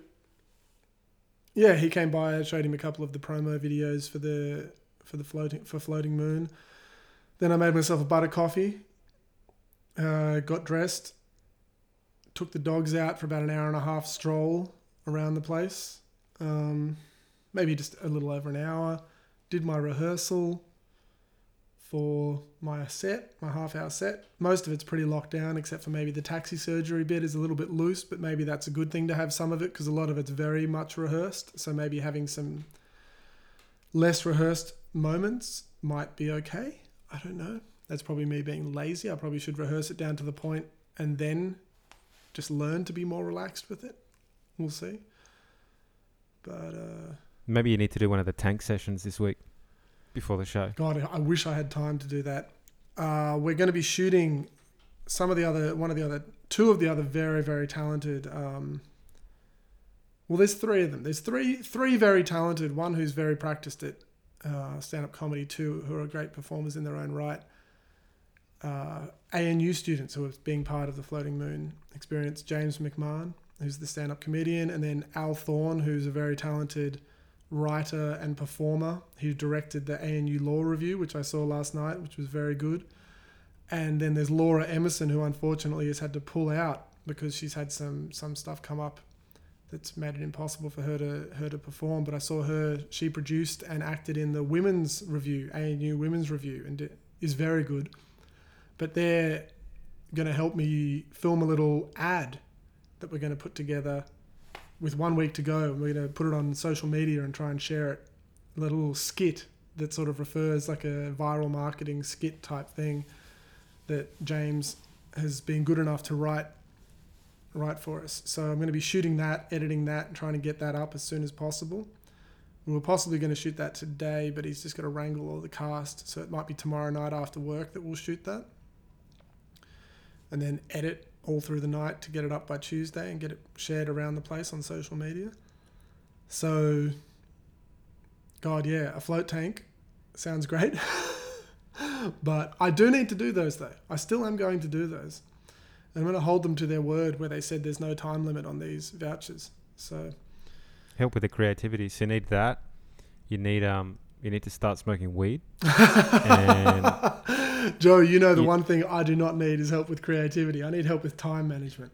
yeah, he came by. I showed him a couple of the promo videos for the for the floating for floating moon. Then I made myself a butter coffee. Uh, got dressed. Took the dogs out for about an hour and a half stroll around the place. Um, maybe just a little over an hour. Did my rehearsal for my set, my half hour set. Most of it's pretty locked down, except for maybe the taxi surgery bit is a little bit loose, but maybe that's a good thing to have some of it because a lot of it's very much rehearsed. So maybe having some less rehearsed moments might be okay. I don't know. That's probably me being lazy. I probably should rehearse it down to the point and then just learn to be more relaxed with it. We'll see. But uh, Maybe you need to do one of the tank sessions this week before the show. God, I wish I had time to do that. Uh, we're going to be shooting some of the other, one of the other, two of the other very, very talented. Um, well, there's three of them. There's three, three very talented. One who's very practiced at uh, stand-up comedy. Two who are great performers in their own right. Uh, ANU students who are being part of the Floating Moon experience. James McMahon, who's the stand-up comedian, and then Al Thorne, who's a very talented writer and performer who directed the ANU Law Revue, which I saw last night, which was very good. And then there's Laura Emerson, who unfortunately has had to pull out because she's had some some stuff come up that's made it impossible for her to her to perform. But I saw her; she produced and acted in the women's review, ANU Women's Revue, and it is very good. But they're going to help me film a little ad that we're going to put together with one week to go. We're going to put it on social media and try and share it. A little skit that sort of refers like a viral marketing skit type thing that James has been good enough to write write for us. So I'm going to be shooting that, editing that, and trying to get that up as soon as possible. We were possibly going to shoot that today, but he's just got to wrangle all the cast. So it might be tomorrow night after work that we'll shoot that. And then edit all through the night to get it up by Tuesday and get it shared around the place on social media. So, God, yeah, a float tank sounds great. *laughs* but I do need to do those though. I still am going to do those. And I'm going to hold them to their word where they said there's no time limit on these vouchers. So help with the creativity. So you need that. You need um you need to start smoking weed. *laughs* and Joe, you know the you, one thing I do not need is help with creativity. I need help with time management.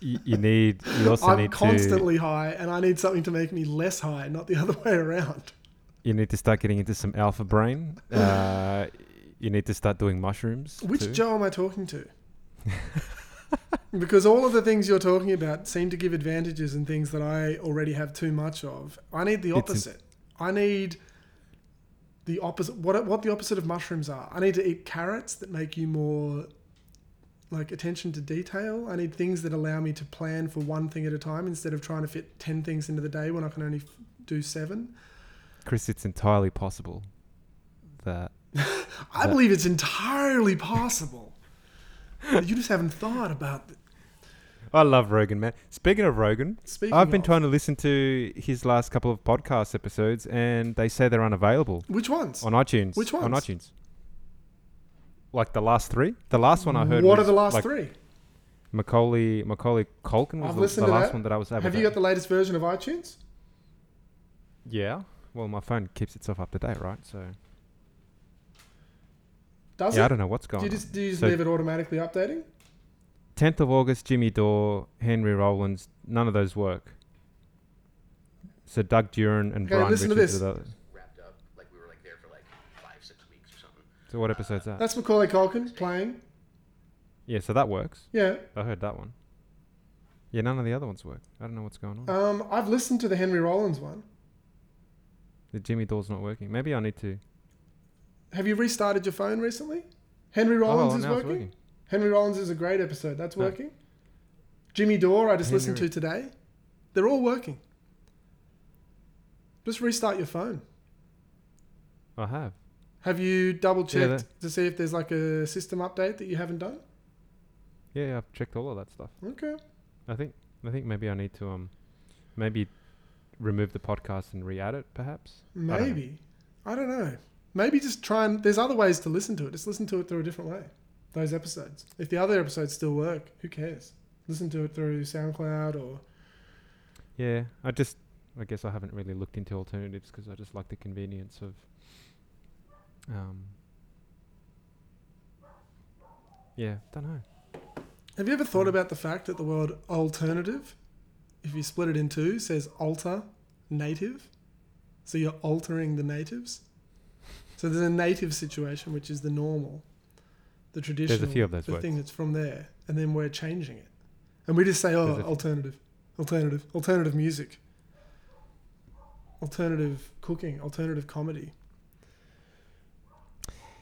You, you need. You also I'm need constantly high, and I need something to make me less high, not the other *laughs* way around. You need to start getting into some alpha brain. *sighs* Uh, you need to start doing mushrooms. Which too. Joe am I talking to? *laughs* because all of the things you're talking about seem to give advantages and things that I already have too much of. I need the opposite. I need the opposite. What what the opposite of mushrooms are? I need to eat carrots that make you more like attention to detail. I need things that allow me to plan for one thing at a time instead of trying to fit ten things into the day when I can only f- do seven. Chris, it's entirely possible that. *laughs* I that believe it's entirely possible. you just haven't thought about it. I love Rogan, man. Speaking of Rogan, Speaking I've been of, trying to listen to his last couple of podcast episodes, and they say they're unavailable Which ones? on iTunes. Which ones? On iTunes. Like the last three. The last one I heard. What was are the last like three? Macaulay Macaulay Culkin was I've the, listened the to last that. one that I was able Have you got the latest version of iTunes? yeah. Well, my phone keeps itself up to date, right? So Does yeah, I don't know what's going. Do you on. just do you just So- leave it automatically updating? 10th of August, Jimmy Dore, Henry Rollins, none of those work. So Doug Duran and Okay, Brian listen to Richards this. are wrapped up. Like we were like there for like five, six weeks or something. So what episode's that? That's Macaulay Culkin playing. yeah, so that works. Yeah. I heard that one. Yeah, none of the other ones work. I don't know what's going on. Um, I've listened to the Henry Rollins one. the Jimmy Dore's not working. Maybe I need to. Have you restarted your phone recently? Henry Rollins oh, is now it's working. Henry Rollins is a great episode. That's No. working. Jimmy Dore, I just listened to today. They're all working. Just restart your phone. I have. Have you double Yeah, checked to see if there's like a system update that you haven't done? Yeah, I've checked all of that stuff. Okay. I think. I think maybe I need to um, maybe remove the podcast and re-add it, perhaps. I don't know. Maybe. I don't know. Maybe just try and. There's other ways to listen to it. Just listen to it through a different way. Those episodes. If the other episodes still work, who cares? Listen to it through SoundCloud or. Yeah, I just. I guess I haven't really looked into alternatives because I just like the convenience of. Um. Yeah, don't know. Have you ever thought Mm. about the fact that the word alternative, if you split it in two, says alter native? So you're altering the natives? So there's a native situation, which is the normal, the traditional, few of those the words. thing that's from there, and then we're changing it. And we just say, oh, There's a alternative, alternative, alternative music, alternative cooking, alternative comedy.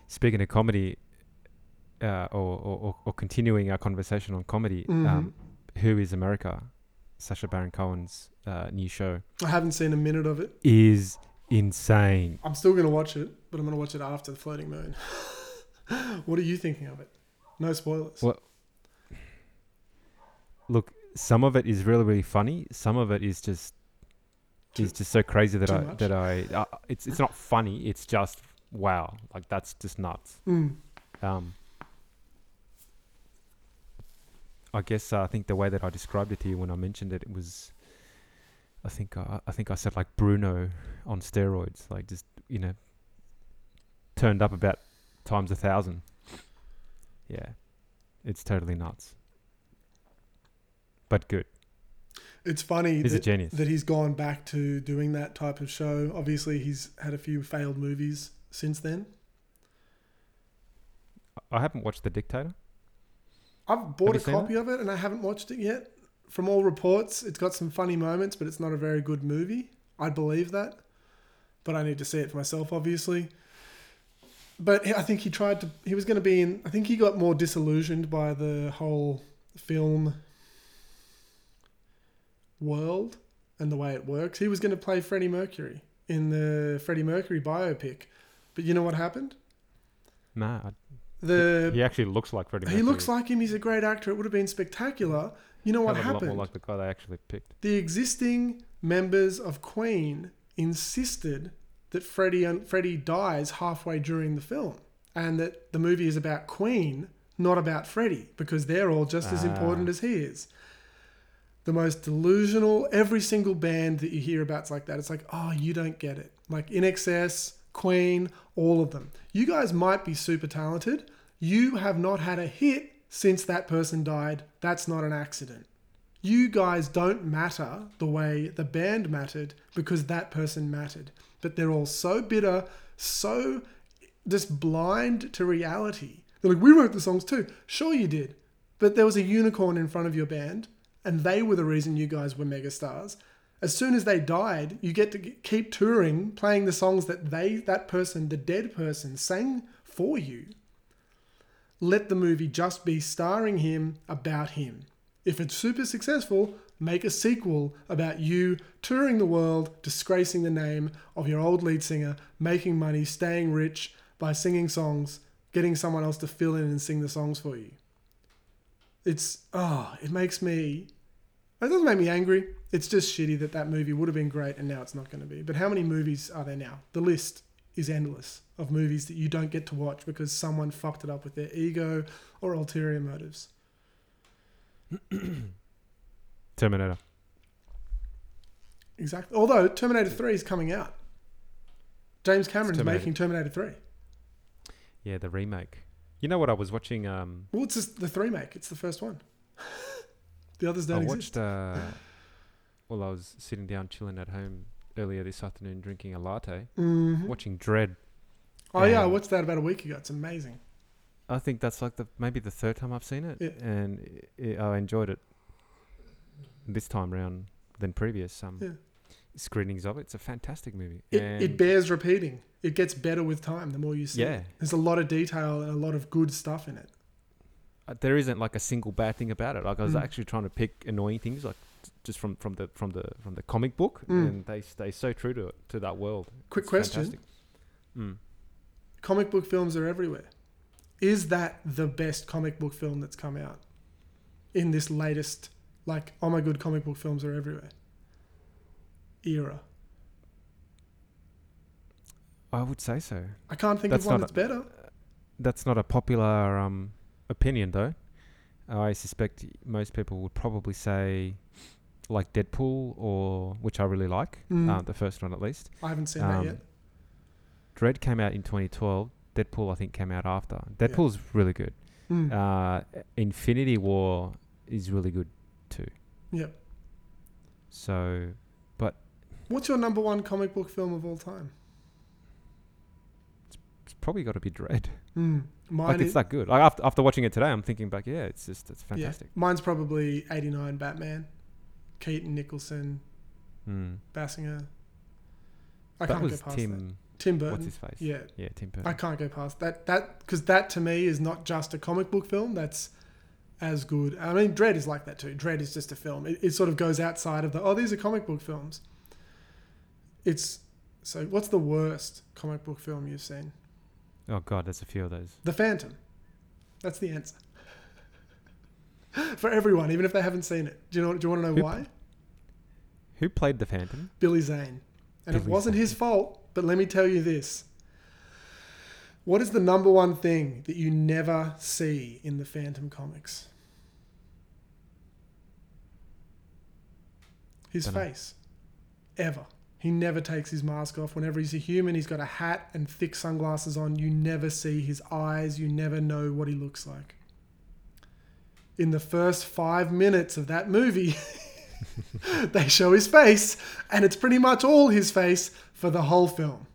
Speaking of comedy, uh, or, or, or, continuing our conversation on comedy, Mhm. um, Who is America? Sacha Baron Cohen's uh, new show I haven't seen a minute of it. is insane. I'm still going to watch it, but I'm going to watch it after the floating moon. *laughs* *laughs* what are you thinking of it? No spoilers. Well, Look, some of it is really really funny. Some of it is just is just so crazy that I much? that I uh, it's it's not funny. It's just wow, like that's just nuts. Mm. Um, I guess uh, I think the way that I described it to you when I mentioned it, it was, I think uh, I think I said like Bruno on steroids, like just you know, turned up about times a thousand. Yeah, it's totally nuts, but good. It's funny He's that, that he's gone back to doing that type of show. Obviously, he's had a few failed movies since then. I haven't watched The Dictator. I've bought you a copy of it and I haven't watched it yet. From all reports, it's got some funny moments, but it's not a very good movie. I believe that. But I need to see it for myself, obviously. But I think he tried to. He was going to be in. I think he got more disillusioned by the whole film world and the way it works. He was going to play Freddie Mercury in the Freddie Mercury biopic. But you know what happened? Nah, I- The he actually looks like Freddie. he looks like him. He's a great actor. It would have been spectacular. You know what of a lot more like the guy they actually picked. the existing members of Queen insisted that Freddie and Freddie dies halfway during the film, and that the movie is about Queen, not about Freddie, because they're all just as Ah. important as he is. The most delusional. Every single band that you hear about's like that. It's like, oh, you don't get it. Like INXS, Queen, all of them. You guys might be super talented. You have not had a hit since that person died. That's not an accident. You guys don't matter the way the band mattered because that person mattered. But they're all so bitter, so just blind to reality. They're like, we wrote the songs too. Sure, you did. But there was a unicorn in front of your band, and they were the reason you guys were megastars. As soon as they died, you get to keep touring, playing the songs that they, that person, the dead person, sang for you. Let the movie just be starring him about him. If it's super successful, make a sequel about you touring the world, disgracing the name of your old lead singer, making money, staying rich by singing songs, getting someone else to fill in and sing the songs for you. It's, oh, it makes me, it doesn't make me angry. It's just shitty that that movie would have been great and now it's not going to be. But how many movies are there now? The list is endless of movies that you don't get to watch because someone fucked it up with their ego or ulterior motives. *clears throat* Terminator. Exactly. Although Terminator 3 is coming out. James Cameron's Terminator. making Terminator 3. Yeah, the remake. You know what I was watching? Um, Well, it's just the 3 make. It's the first one. *laughs* the others don't I exist. watched. Uh, well, I was sitting down chilling at home earlier this afternoon, drinking a latte, Mhm. watching Dredd. Oh, yeah, I watched that about a week ago. It's amazing. I think that's like the maybe the third time I've seen it, Yeah. and i I enjoyed it this time round than previous um, Yeah. screenings of it. It's a fantastic movie. It, it bears repeating. It gets better with time the more you see Yeah. it. There's a lot of detail and a lot of good stuff in it. uh, there isn't like a single bad thing about it. Like I was Mm. actually trying to pick annoying things, like just from, from the from the from the comic book, Mm. and they stay so true to to that world. Quick It's question. Mm. Comic book films are everywhere. Is that the best comic book film that's come out in this latest, like, oh my good, comic book films are everywhere era? I would say so. I can't think That's of one that's better. That's not a popular um, opinion, though. I suspect most people would probably say like Deadpool, or which I really like, Mm. uh, the first one at least. I haven't seen that Um, yet. Dredd came out in 2012. Deadpool, I think, came out after. Deadpool's really good. Mm. Uh, Infinity War is really good too. Yep. So but. What's your number one comic book film of all time? it's probably got to be Dredd. Mm. Mine like it's that good. Like after after watching it today, I'm thinking back. Yeah, it's just it's yeah, fantastic. mine's probably 89 Batman. Keaton, Nicholson, Mm. Basinger. I That can't go past Tim. that. Tim Burton. What's his face? Yeah, Yeah, Tim Burton. I can't go past that. That because that to me is not just a comic book film. That's as good. I mean, Dredd is like that too. Dredd is just a film. It, it sort of goes outside of the oh, these are comic book films. It's so. What's the worst comic book film you've seen? Oh god, there's a few of those. The Phantom. That's the answer. *laughs* For everyone, even if they haven't seen it. Do you know? Do you want to know Who- why? Who played the Phantom? Billy Zane. And it wasn't Zane. his fault, but let me tell you this. What is the number one thing that you never see in the Phantom comics? His Dunno. face. Ever. He never takes his mask off. Whenever he's a human, he's got a hat and thick sunglasses on. You never see his eyes. You never know what he looks like. In the first five minutes of that movie, *laughs* they show his face, and it's pretty much all his face for the whole film.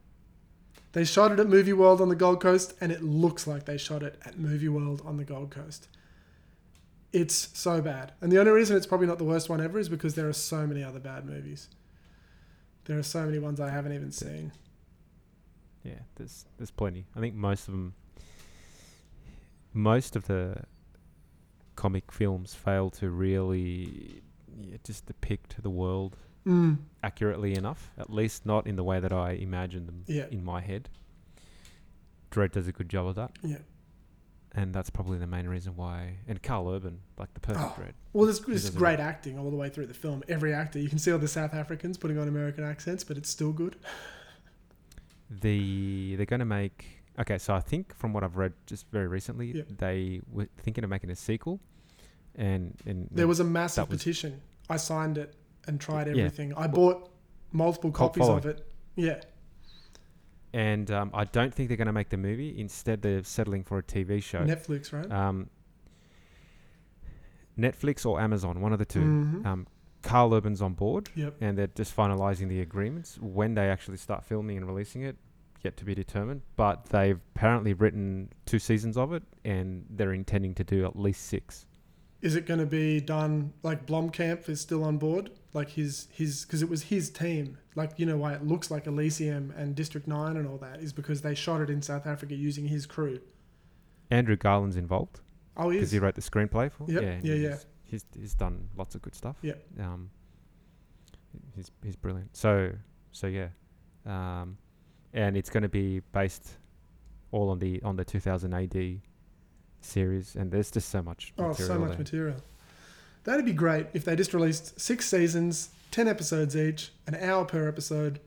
They shot it at Movie World on the Gold Coast, and it looks like they shot it at Movie World on the Gold Coast. It's so bad. And the only reason it's probably not the worst one ever is because there are so many other bad movies. There are so many ones I haven't even seen. Yeah, there's there's plenty. I think most of them, most of the comic films fail to really yeah, just depict the world Mm. accurately enough. At least not in the way that I imagine them Yeah. in my head. Dredd does a good job of that, Yeah. and that's probably the main reason why. And Karl Urban, like the perfect Oh. Dredd. Well, there's, He there's does a great acting all the way through the film. Every actor, you can see all the South Africans putting on American accents, but it's still good. *laughs* The they're going to make okay. So I think from what I've read just very recently, Yeah. they were thinking of making a sequel, and and There was a massive That was- petition. I signed it and tried Yeah. everything. I bought multiple copies of it. Yeah. and um, I don't think they're going to make the movie. Instead, they're settling for a TV show. Netflix, right? um, Netflix or Amazon, one of the 2 Mhm. Um, Karl Urban's on board, Yep. and they're just finalising the agreements. When they actually start filming and releasing it, yet to be determined. But they've apparently written two seasons of it, and they're intending to do at least six. Is it going to be done like Blomkamp is still on board? Like his his because it was his team. Like you know why it looks like Elysium and District Nine and all that is because they shot it in South Africa using his crew. Andrew Garland's involved Oh, he because he wrote the screenplay for. Yep, and yeah, yeah. he's, He's he's done lots of good stuff. Yeah. Um, he's he's brilliant. So so yeah, um, and it's going to be based all on the on the 2000 AD series, and there's just so much. Oh, so much there. material. That'd be great if they just released six seasons, ten episodes each, an hour per episode,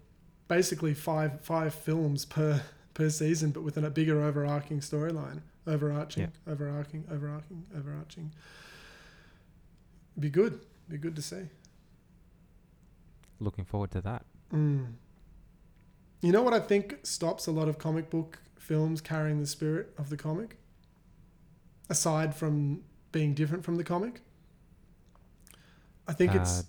basically five five films per per season, but with a bigger overarching storyline, overarching, overarching, overarching, overarching. Be good. Be good to see. Looking forward to that. Mm. You know what I think stops a lot of comic book films carrying the spirit of the comic? Aside from being different from the comic? I think it's. Uh,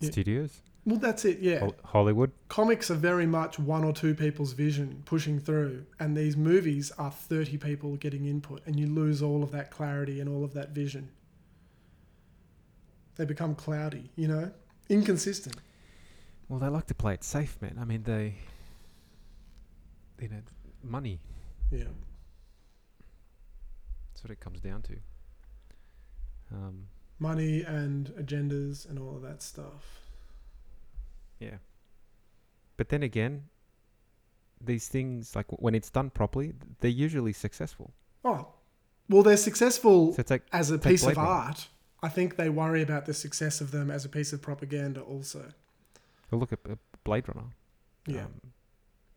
yeah. studios, Well, that's it, yeah. Hollywood. Comics are very much one or two people's vision pushing through, and these movies are 30 people getting input, and you lose all of that clarity and all of that vision. They become cloudy, you know? Inconsistent. Well, they like to play it safe, man. I mean, they, you know, money. Yeah. That's what it comes down to. Um, Money and agendas and all of that stuff. yeah. But then again, these things, like when it's done properly, they're usually successful. Oh, well, they're successful So like, as a piece of art. I think they worry about the success of them as a piece of propaganda, also. well, look at uh, Blade Runner. Yeah. Um,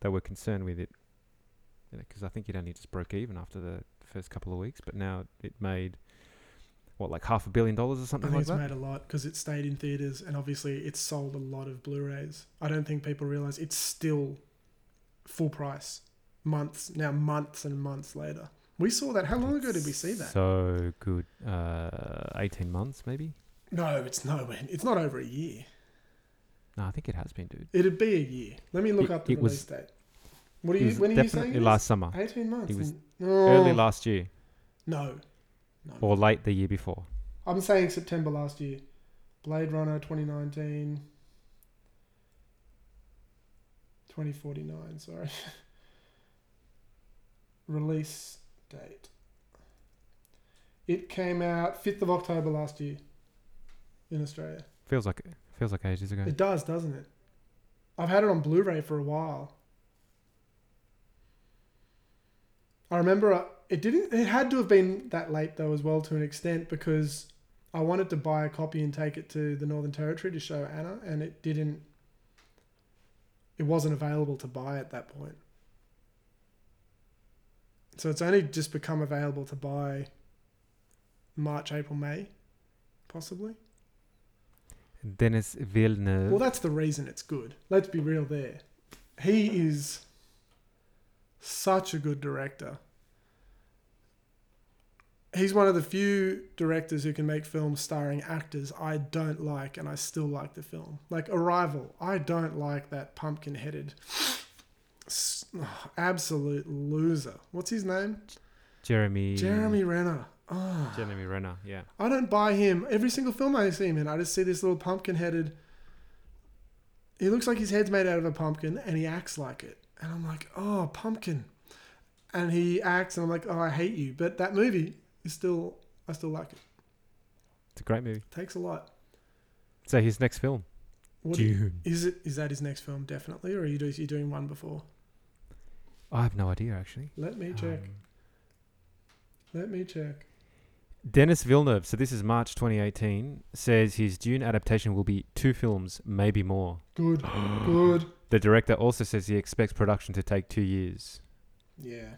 they were concerned with it because I think it only just broke even after the first couple of weeks, but now it made what like half a billion dollars or I something think like it's that. made a lot because it stayed in theaters and obviously it's sold a lot of Blu-rays. I don't think people realize it's still full price months now, months and months later. We saw that. How long ago did we see that? So good. Uh, eighteen months maybe. no, it's nowhere. It's not over a year. No, I think it has been, dude. It'd be a year. Let me look It- up the it was- release date. What are you? When are you saying? definitely last summer, Eighteen months. It was early Oh, last year, No, no. or late the year before. I'm saying September last year. Blade Runner 2019. 2049, sorry. *laughs* Release date. It came out 5th of October last year in Australia. Feels like feels like ages ago. It does, doesn't it? I've had it on Blu ray for a while. I remember uh, it didn't. It had to have been that late though, as well, to an extent, because I wanted to buy a copy and take it to the Northern Territory to show Anna, and it didn't. It wasn't available to buy at that point. So it's only just become available to buy. March, April, May, possibly. Denis Villeneuve. Well, that's the reason it's good. Let's be real there. He is such a good director. He's one of the few directors who can make films starring actors I don't like and I still like the film. Like Arrival, I don't like that pumpkin headed absolute loser. What's his name? Jeremy. Jeremy Renner. Oh. Jeremy Renner. Yeah. I don't buy him. Every single film I see him in, I just see this little pumpkin headed. He looks like his head's made out of a pumpkin and he acts like it. And I'm like, oh, pumpkin. And he acts and I'm like, oh, I hate you. But that movie is still, I still like it. It's a great movie. Takes a lot. So his next film. What Dune. is it? Is that his next film, definitely? Or are you, do, you doing one before? I have no idea actually. Let me check. Um, Let me check. Denis Villeneuve, so this is March 2018, says his Dune adaptation will be two films, maybe more. Good. *gasps* Good. The director also says he expects production to take two years. Yeah.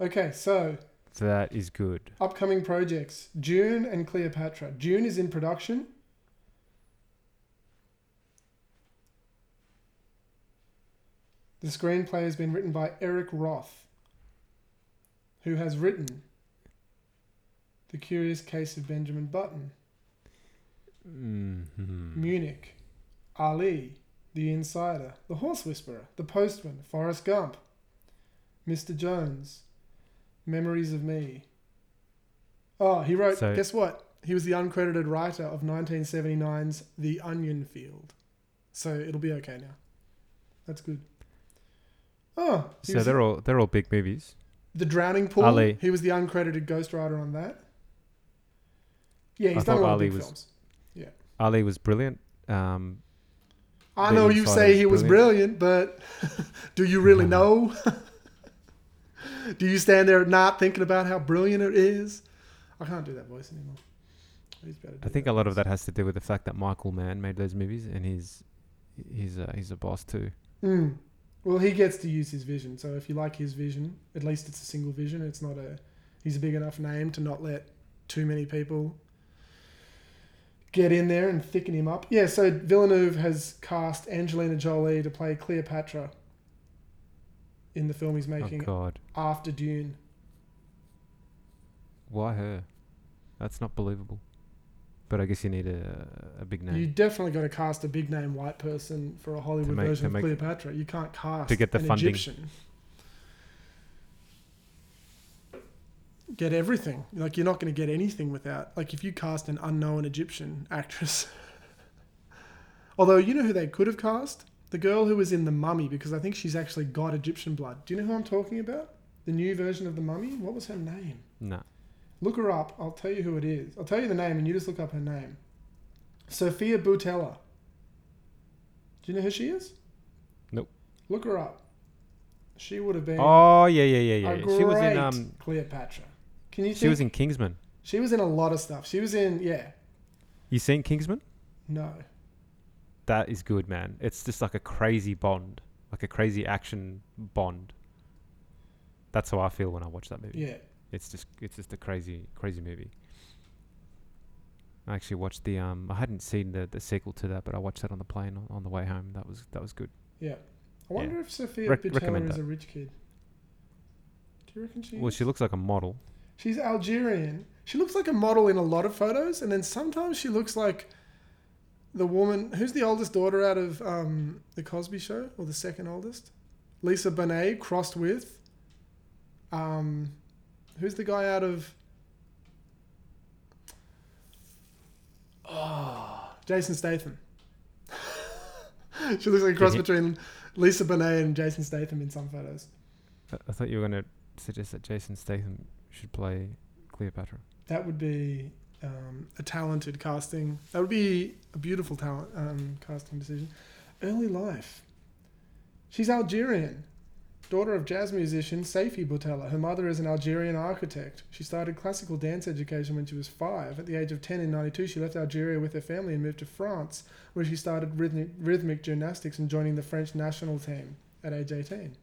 Okay, so So that is good. Upcoming projects Dune and Cleopatra. Dune is in production. The screenplay has been written by Eric Roth, who has written The Curious Case of Benjamin Button, Mm-hmm. Munich, Ali, The Insider, The Horse Whisperer, The Postman, Forrest Gump, Mr. Jones, Memories of Me. Oh, he wrote, So- guess what? He was the uncredited writer of 1979's The Onion Field. So it'll be okay now. That's good. Oh, So they're all they're all big movies. The Drowning Pool. Ali. He was the uncredited ghostwriter on that. Yeah, he's I done a lot Ali of big was- films. Ali was brilliant. Um, I know you say he was brilliant, but *laughs* do you really know? *laughs* do you stand there not thinking about how brilliant it is? I can't do that voice anymore. I think a lot of that has to do with the fact that Michael Mann made those movies, and he's he's uh, he's a boss too. Mm. Well, he gets to use his vision. So if you like his vision, at least it's a single vision. It's not a. He's a big enough name to not let too many people get in there and thicken him up. Yeah. So Villeneuve has cast Angelina Jolie to play Cleopatra in the film he's oh, making Oh God, after Dune. why her? That's not believable. But I guess you need a a big name You definitely got to cast a big name white person for a Hollywood make- version of Cleopatra. You can't cast To get the funding. Egyptian. Get everything. Like you're not going to get anything without. Like if you cast an unknown Egyptian actress. *laughs* Although you know who they could have cast the girl who was in the Mummy because I think she's actually got Egyptian blood. Do you know who I'm talking about? The new version of the Mummy. What was her name? No. Look her up. I'll tell you who it is. I'll tell you the name, and you just look up her name. Sofia Boutella. Do you know who she is? Nope. Look her up. She would have been Oh yeah yeah yeah yeah. She was in um Cleopatra. Can you? she think- was in Kingsman. She was in a lot of stuff. She was in yeah. You seen Kingsman? No. That is good, man. It's just like a crazy Bond, like a crazy action Bond. That's how I feel when I watch that movie. Yeah. It's just it's just a crazy crazy movie. I actually watched the um I hadn't seen the, the sequel to that, but I watched that on the plane on, on the way home. That was that was good. Yeah. I wonder if Sofia Rec- Boutella is that. a rich kid. Do you reckon she? Well, is? she looks like a model. She's Algerian. She looks like a model in a lot of photos, and then sometimes she looks like the woman who's the oldest daughter out of um, the Cosby Show, or the second oldest, Lisa Bonet, crossed with um, who's the guy out of oh, Jason Statham. *laughs* she looks like a cross between Lisa Bonet and Jason Statham in some photos. I, I thought you were going to suggest that Jason Statham should play Cleopatra. That would be um, a talented casting. That would be a beautiful talent um, casting decision. Early life. She's Algerian, daughter of jazz musician Safy Boutella. Her mother is an Algerian architect. She started classical dance education when she was five. At the age of 10 in 92, she left Algeria with her family and moved to France, where she started rhythmic, rhythmic gymnastics and joining the French national team at age 18.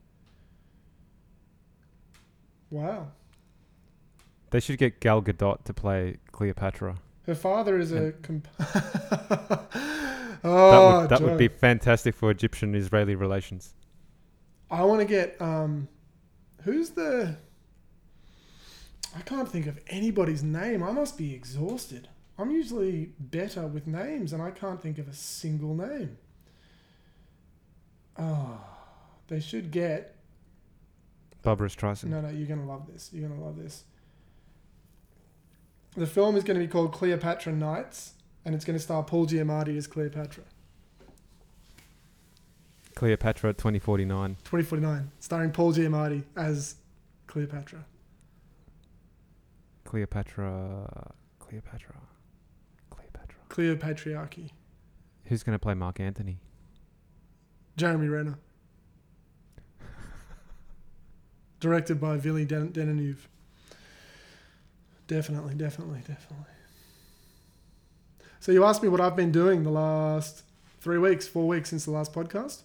Wow. They should get Gal Gadot to play Cleopatra. Her father is a. Comp- *laughs* that oh, would, that would be fantastic for Egyptian-Israeli relations. I want to get um, who's the? I can't think of anybody's name. I must be exhausted. I'm usually better with names, and I can't think of a single name. Oh, they should get. Barbra Streisand. No, no, you're gonna love this. You're gonna love this. The film is going to be called Cleopatra Nights, and it's going to star Paul Giamatti as Cleopatra. Cleopatra 2049. 2049, starring Paul Giamatti as Cleopatra. Cleopatra. Cleopatra. Cleopatra. Cleopatriarchy. Who's going to play Mark Antony? Jeremy Renner. *laughs* Directed by Vili Den- Deneuve. Definitely, definitely, definitely. So you asked me what I've been doing the last three weeks, four weeks since the last podcast.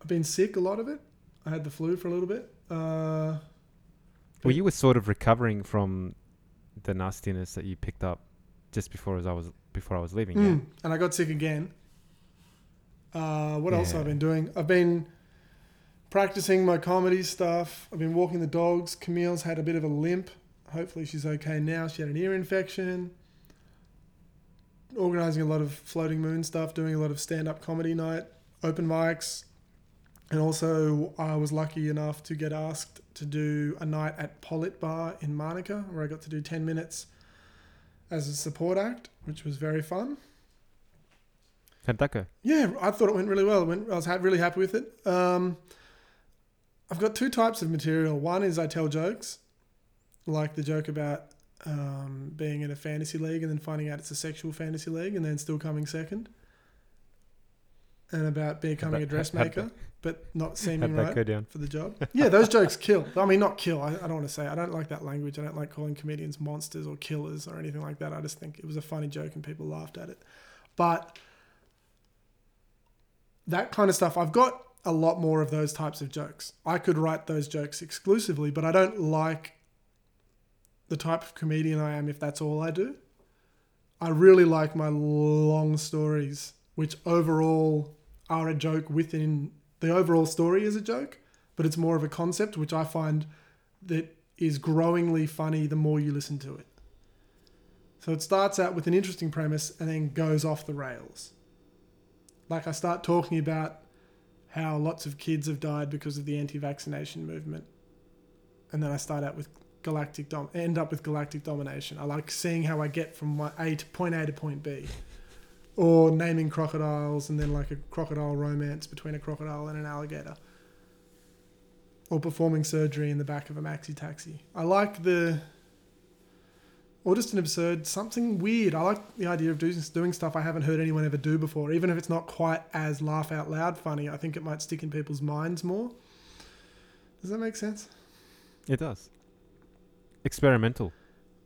I've been sick a lot of it. I had the flu for a little bit. Uh, Well, you were sort of recovering from the nastiness that you picked up just before as I was before I was leaving. Mm, and I got sick again. Uh, what else Yeah. I've been doing? I've been practicing my comedy stuff. I've been walking the dogs. Camille's had a bit of a limp. Hopefully she's okay now. She had an ear infection. Organizing a lot of floating moon stuff, doing a lot of stand up comedy night, open mics. And also, I was lucky enough to get asked to do a night at Polit Bar in Manuka, where I got to do 10 minutes as a support act, which was very fun. How'd that go? Yeah, I thought it went really well. It went, I was ha- really happy with it. Um, I've got two types of material. One is I tell jokes, like the joke about um, being in a fantasy league and then finding out it's a sexual fantasy league and then still coming second, and about becoming a How'd that- dressmaker but not seeming right for the job. Yeah, those jokes *laughs* kill. I mean, not kill. I, I don't want to say. I don't like that language. I don't like calling comedians monsters or killers or anything like that. I just think it was a funny joke and people laughed at it. But that kind of stuff, I've got a lot more of those types of jokes. I could write those jokes exclusively, but I don't like the type of comedian I am if that's all I do. I really like my long stories, which overall are a joke within the overall story is a joke, but it's more of a concept, which I find that is growingly funny the more you listen to it. So it starts out with an interesting premise and then goes off the rails. Like I start talking about how lots of kids have died because of the anti-vaccination movement, and then I start out with galactic dom, end up with galactic domination. I like seeing how I get from A to point A to point B. Or naming crocodiles and then like a crocodile romance between a crocodile and an alligator. Or performing surgery in the back of a maxi taxi. I like the or just an absurd something weird i like the idea of doing, doing stuff i haven't heard anyone ever do before even if it's not quite as laugh out loud funny i think it might stick in people's minds more does that make sense It does. Experimental.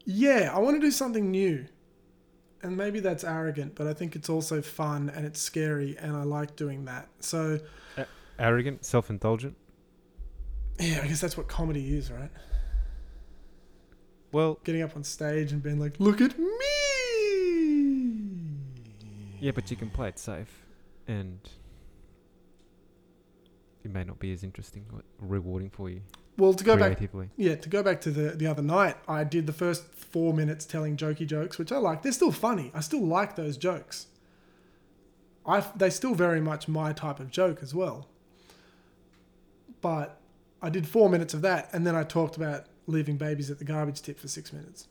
yeah i want to do something new and maybe that's arrogant but i think it's also fun and it's scary and i like doing that so Arrogant, self-indulgent. Yeah, I guess that's what comedy is, right? Well, Getting up on stage and being like, "Look at me." yeah, but you can play it safe, and it may not be as interesting or rewarding for you Well, to go back, yeah, to go back to the the other night, I did the first four minutes telling jokey jokes, which I like. They're still funny. I still like those jokes. I they still very much my type of joke as well. But I did four minutes of that, and then I talked about leaving babies at the garbage tip for six minutes.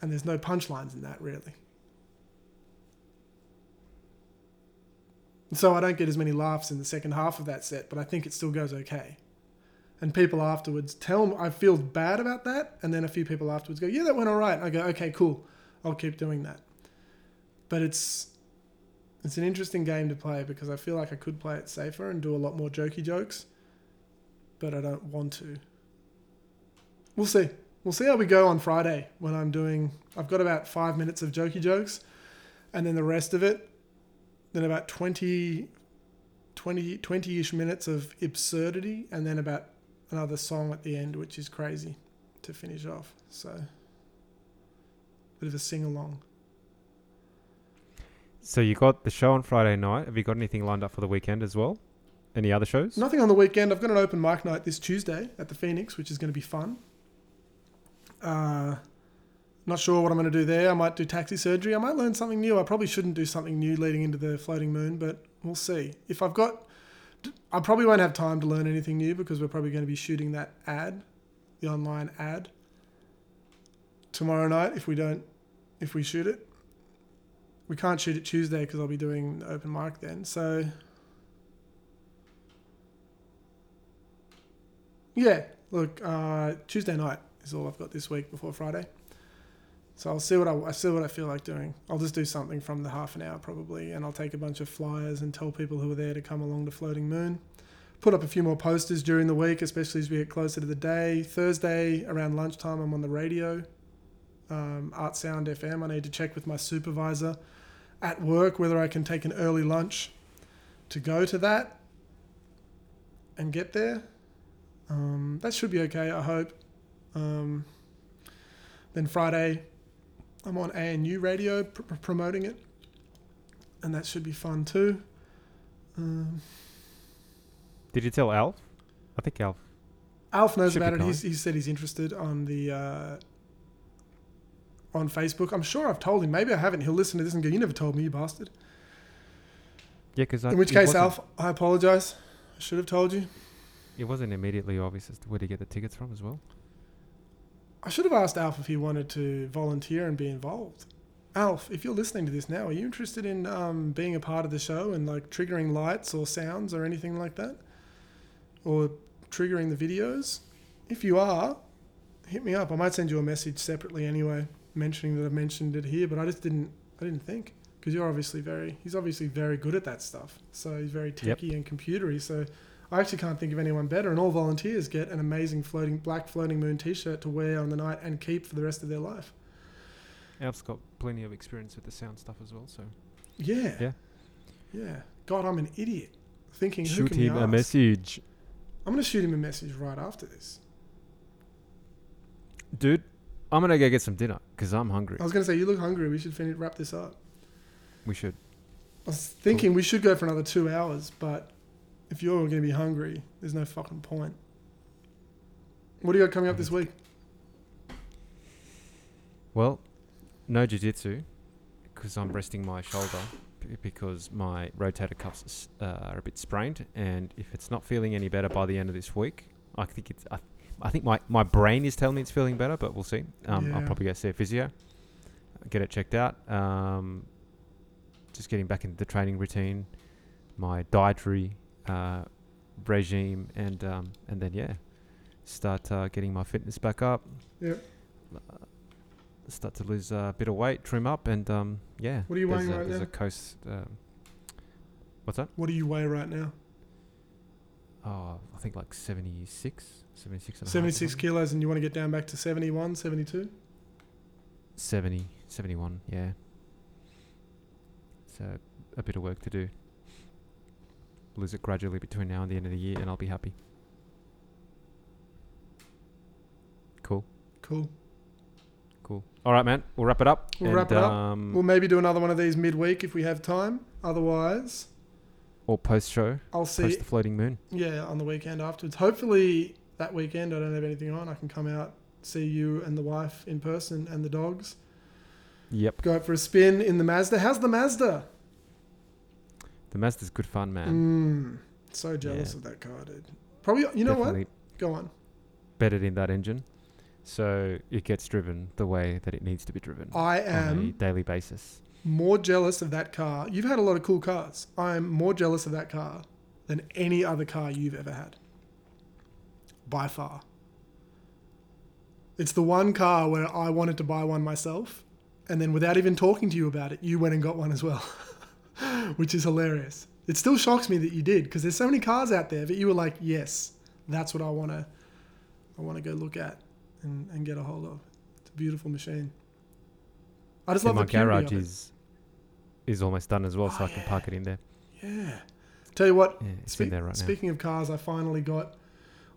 And there's no punchlines in that really. So I don't get as many laughs in the second half of that set, but I think it still goes okay. And people afterwards tell me I feel bad about that, and then a few people afterwards go, "Yeah, that went all right." And I go, "Okay, cool. I'll keep doing that." But it's it's an interesting game to play because I feel like I could play it safer and do a lot more jokey jokes, but I don't want to. We'll see. We'll see how we go on Friday when I'm doing. I've got about five minutes of jokey jokes, and then the rest of it, then about 20, 20, 20-ish minutes of absurdity, and then about another song at the end, which is crazy. to finish off. So, bit of a sing along. So you got the show on Friday night. Have you got anything lined up for the weekend as well? Any other shows? Nothing on the weekend. I've got an open mic night this Tuesday at the Phoenix, which is going to be fun. Uh, not sure what I'm going to do there. I might do taxi surgery. I might learn something new. I probably shouldn't do something new leading into the floating moon, but we'll see. If I've got, I probably won't have time to learn anything new because we're probably going to be shooting that ad, the online ad, tomorrow night. If we don't, if we shoot it, we can't shoot it Tuesday because I'll be doing open mic then. So Yeah, look, uh, Tuesday night is all I've got this week before Friday. So I'll see what I, I see what I feel like doing. I'll just do something from the half an hour probably, and I'll take a bunch of flyers and tell people who are there to come along to Floating Moon. Put up a few more posters during the week, especially as we get closer to the day. Thursday around lunchtime, I'm on the radio, um, Art Sound FM. I need to check with my supervisor at work whether I can take an early lunch to go to that and get there. Um, that should be okay, I hope. Um, then Friday, I'm on ANU radio pr- pr- promoting it, and that should be fun too. Um, Did you tell Alf? I think Alf. Alf knows about it. He's, he said he's interested on the uh, on Facebook. I'm sure I've told him. Maybe I haven't. He'll listen to this and go, "You never told me, you bastard." Yeah, because In which case, Alf, I apologise. I should have told you. it wasn't immediately obvious as to where to get the tickets from as well. I should have asked Alf if he wanted to volunteer and be involved. Alf, if you're listening to this now, are you interested in um, being a part of the show and like triggering lights or sounds or anything like that? Or triggering the videos? If you are, hit me up. I might send you a message separately anyway, mentioning that I've mentioned it here, but I just didn't I didn't think. Because you're obviously very he's obviously very good at that stuff. So he's very Yep. and computery. So I actually can't think of anyone better. And all volunteers get an amazing floating black floating moon T-shirt to wear on the night and keep for the rest of their life. Alf's got plenty of experience with the sound stuff as well, so Yeah. Yeah. Yeah. God, I'm an idiot. Thinking shoot him a message, I'm gonna shoot him a message right after this. dude. I'm gonna go get some dinner because I'm hungry. I was gonna say you look hungry. We should finish wrap this up. We should. I was thinking we should go for another two hours, but if you're gonna be hungry, there's no fucking point. What do you got coming up this week? Well, no jiu-jitsu because I'm resting my shoulder b- because my rotator cuffs uh, are a bit sprained, and if it's not feeling any better by the end of this week, I think it's. I, I think my, my brain is telling me it's feeling better, but we'll see. Um, I'll probably go see a physio, get it checked out. Um, just getting back into the training routine, my dietary uh, regime, and um, and then yeah, start uh, getting my fitness back up. Yep. Uh, start to lose a bit of weight, trim up, and um, yeah. What are you there's weighing a, right there's now? a coast. Um, what's that? What do you weigh right now? Oh, I think like 76, 76 and a half 76 kilos, and you want to get down back to 71, 72? 70, 71, yeah. So a bit of work to do. Lose it gradually between now and the end of the year, and I'll be happy. Cool, Cool. cool. All right, man. We'll wrap it up. We'll and, wrap it up. Um, We'll maybe do another one of these midweek if we have time. Otherwise, or post show, I'll see. post the floating moon. Yeah, on the weekend afterwards. Hopefully that weekend I don't have anything on. I can come out, see you and the wife in person and the dogs. Yep. Go out for a spin in the Mazda. How's the Mazda? The Mazda's good fun, man. Mm, so jealous Yeah. of that car, dude. Probably, you know Definitely what? Go on. bedded in that engine, so it gets driven the way that it needs to be driven I am on a am daily basis. more jealous of that car. You've had a lot of cool cars. I'm more jealous of that car than any other car you've ever had. By far. It's the one car where I wanted to buy one myself, and then without even talking to you about it, you went and got one as well, *laughs* *laughs* which is hilarious. It still shocks me that you did because there's so many cars out there, but you were like, yes, that's what I want to, I want to go look at and, and get a hold of. It's a beautiful machine. I just And love my the garage is is almost done as well, so Oh, I can oh, park it in there. Yeah. Tell you what, Yeah, it's in there right now. Speaking of cars, I finally got.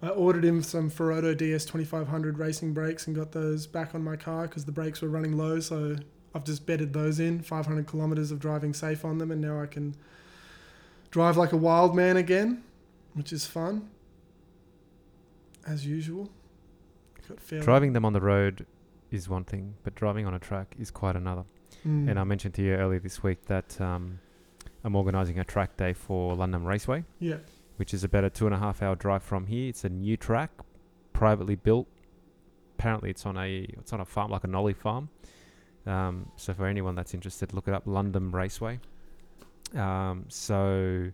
I ordered him some Ferodo DS 2500 racing brakes and got those back on my car because the brakes were running low. So I've just bedded those in, 500 kilometers of driving safe on them, and now I can drive like a wild man again, which is fun. As usual. Got Driving them on the road is one thing, but driving on a track is quite another. Mm. And I mentioned to you earlier this week that um, I'm organising a track day for Luddenham Raceway, yeah. which is about a two and a half hour drive from here. It's a new track, privately built. Apparently, it's on a it's on a farm like a Nolly farm. Um, so for anyone that's interested, look it up, Luddenham Raceway. Um, so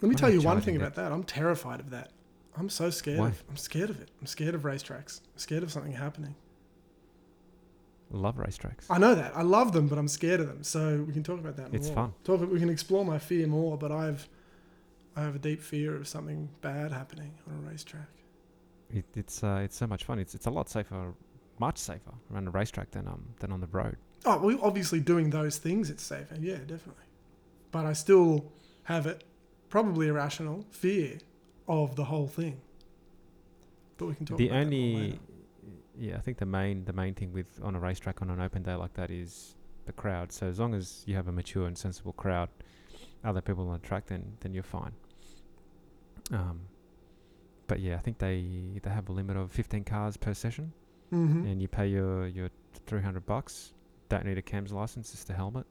Let me tell you one thing about that. I'm terrified of that. I'm so scared. Why? Of, I'm scared of it. I'm scared of racetracks. I'm scared of something happening. love racetracks. I know that. I love them, but I'm scared of them. So we can talk about that. It's more. fun. Talk. We can explore my fear more. But I've, I have a deep fear of something bad happening on a racetrack. It, it's uh, it's so much fun. It's it's a lot safer, much safer around a racetrack than um than on the road. Oh, we obviously doing those things. It's safer. Yeah, definitely. But I still have it, probably irrational fear of the whole thing. But we can talk. the about that only yeah i think the main the main thing with on a racetrack on an open day like that is the crowd so as long as you have a mature and sensible crowd other people on the track then then you're fine um but yeah i think they they have a limit of 15 cars per session Mhm. and you pay your your 300 bucks don't need a cams license just a helmet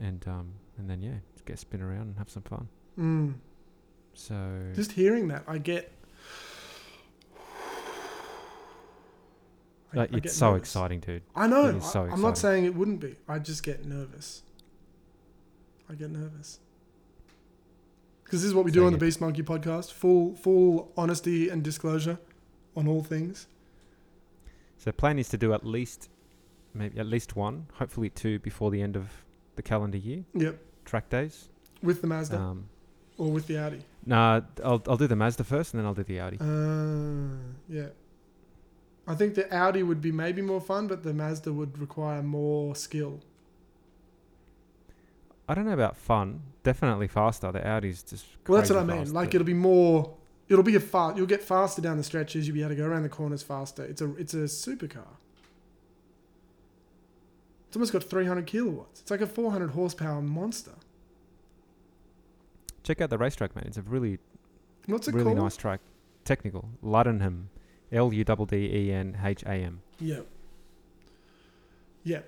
and um and then yeah just get spin around and have some fun Mm. so Just hearing that, I get. I- like, I it's get so nervous. exciting dude I know. It is so I, I'm not saying it wouldn't be. I just get nervous. I get nervous. Because this is what we do So on the Beast Monkey podcast: full, full honesty and disclosure on all things. So the plan is to do at least maybe at least one, hopefully two before the end of the calendar year. Yep, Track days. with the Mazda Um, or with the Audi. nah, I'll I'll do the Mazda first, and then I'll do the Audi. Uh, yeah. I think the Audi would be maybe more fun, but the Mazda would require more skill. I don't know about fun. Definitely faster. The Audi's just. Well, that's what I mean. fast, Like it'll be more. It'll be a fast. You'll get faster down the stretches. You'll be able to go around the corners faster. It's a it's a supercar. It's almost got 300 kilowatts. It's like a 400 horsepower monster. check out the racetrack, man. It's a really What's it really called? nice track. Technical. Luddenham. L U D D E N H A M. Yeah. Yeah.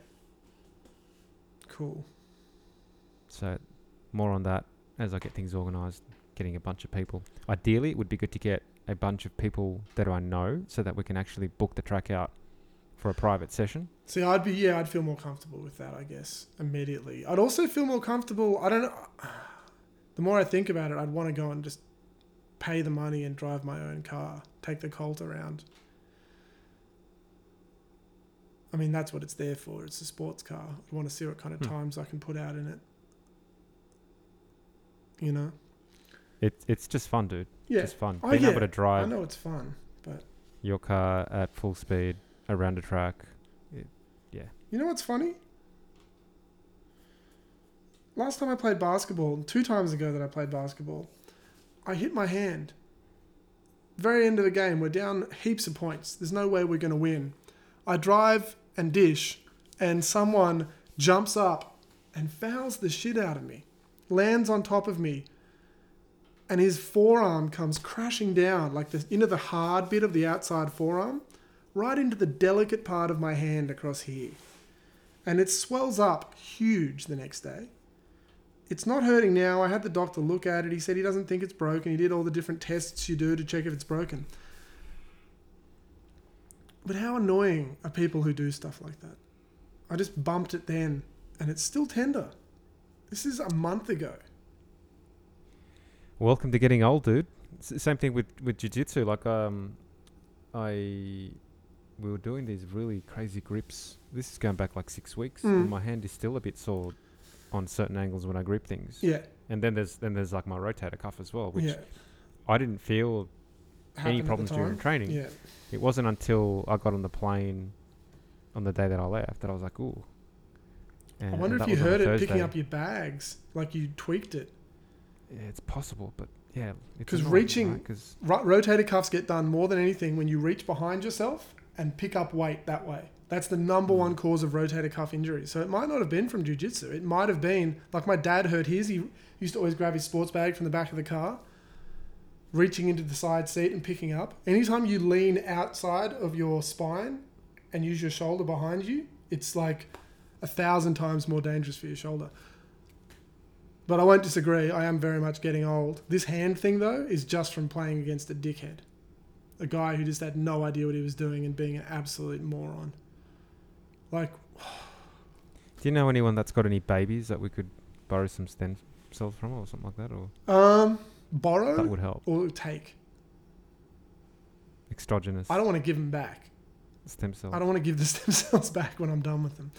Cool. So more on that as I get things organised. Getting a bunch of people. Ideally, it would be good to get a bunch of people that I know, so that we can actually book the track out for a private session. See, I'd be yeah, I'd feel more comfortable with that. I guess immediately. I'd also feel more comfortable. I don't know. *sighs* The more I think about it, I'd want to go and just pay the money and drive my own car, take the Colt around. I mean, that's what it's there for. It's a sports car. I want to see what kind of Hmm. times I can put out in it. You know? It, it's just fun, dude. Yeah. Just fun. Oh, Being yeah. able to drive. I know it's fun, but your car at full speed around a track. Yeah. You know what's funny? Last time I played basketball, two times ago that I played basketball, I hit my hand. Very end of the game, we're down heaps of points. There's no way we're going to win. I drive and dish, and someone jumps up and fouls the shit out of me, lands on top of me, and his forearm comes crashing down, like the, into the hard bit of the outside forearm, right into the delicate part of my hand across here. And it swells up huge the next day. It's not hurting now. I had the doctor look at it. He said he doesn't think it's broken. He did all the different tests you do to check if it's broken. But how annoying are people who do stuff like that? I just bumped it then, and it's still tender. This is a month ago. Welcome to getting old, dude. S- same thing with with jiu-jitsu. Like um, I we were doing these really crazy grips. This is going back like six weeks, Mm. and my hand is still a bit sore on certain angles when I grip things. Yeah, And then there's then there's like my rotator cuff as well, which yeah. I didn't feel Happened any problems during training. Yeah, It wasn't until I got on the plane on the day that I left that I was like, ooh. And, I wonder if you was on a heard it picking up your bags, like you tweaked it. Yeah, it's possible, but yeah, it's 'Cause annoying, reaching- right? 'Cause- Ro- rotator cuffs get done more than anything when you reach behind yourself and pick up weight that way. That's the number hmm. one cause of rotator cuff injury. So it might not have been from jujitsu. It might have been like my dad hurt his. He used to always grab his sports bag from the back of the car, reaching into the side seat and picking up. Anytime you lean outside of your spine and use your shoulder behind you, it's like a thousand times more dangerous for your shoulder. But I won't disagree. I am very much getting old. This hand thing, though, is just from playing against a dickhead. A guy who just had no idea what he was doing and being an absolute moron. Like, Do you know anyone that's got any babies that we could borrow some stem cells from or something like that? Or um, borrow that would help. or take. Exogenous I don't want to give them back. stem cells. I don't want to give the *laughs* stem cells back when I'm done with them.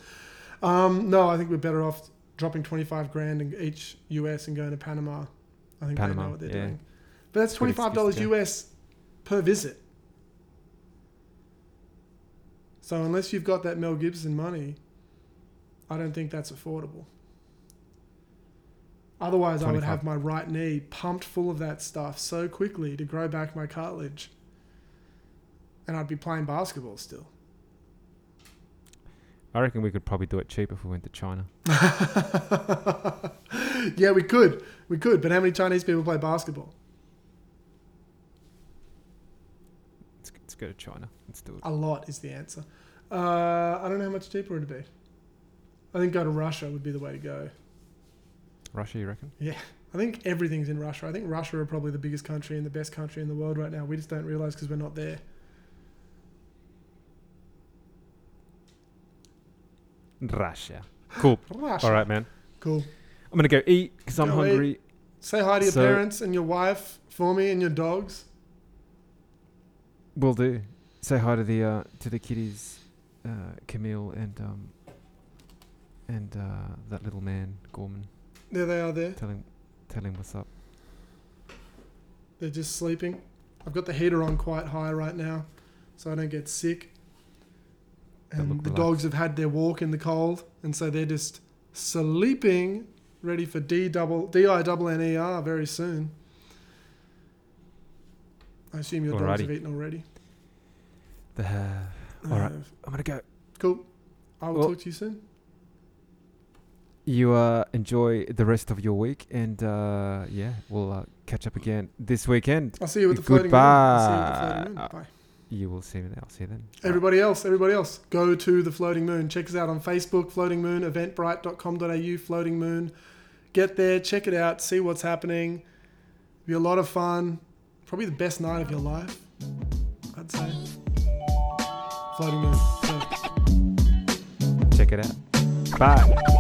Um, no, I think we're better off dropping 25 grand in each US and going to Panama. I think they Panama, know what they're yeah. doing. But that's $25. US per visit. So unless you've got that Mel Gibson money, I don't think that's affordable. Otherwise, I would have my right knee pumped full of that stuff so quickly to grow back my cartilage. And I'd be playing basketball still. I reckon we could probably do it cheap if we went to China. *laughs* yeah, we could. We could. But how many Chinese people play basketball? Let's, let's go to China. Let's do it. A lot is the answer. Uh, I don't know how much cheaper it'd be. I think go to Russia would be the way to go. Russia, you reckon? Yeah. I think everything's in Russia. I think Russia are probably the biggest country and the best country in the world right now. We just don't realize because we're not there. Russia. Cool. Russia. All right, man. Cool. I'm gonna go eat because I'm Go eat. hungry. Say hi to your So- parents and your wife for me and your dogs. Will do. Say hi to the uh, to the kitties, uh, Camille and um and uh, that little man Gorman. There they are there. Tell him tell him what's up. They're just sleeping. I've got the heater on quite high right now so I don't get sick. They And the relaxed. dogs have had their walk in the cold and so they're just sleeping ready for D double D I double N E R very soon. I assume your dogs have eaten already. The, All right. Uh, I'm gonna go. cool. I will Well- talk to you soon. You uh, enjoy the rest of your week, and uh, yeah, we'll uh, catch up again this weekend. I'll see you with the floating moon. I'll see you at the floating moon. Goodbye. Bye. You will see me. I'll see you then. Everybody else, everybody else, go to the Floating Moon. Check us out on Facebook, Floating Moon, eventbrite.com.au, Floating Moon. Get there, check it out, see what's happening. Be a lot of fun. Probably the best night of your life, I'd say. Floating Moon. Check it out. Bye.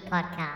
Podcast.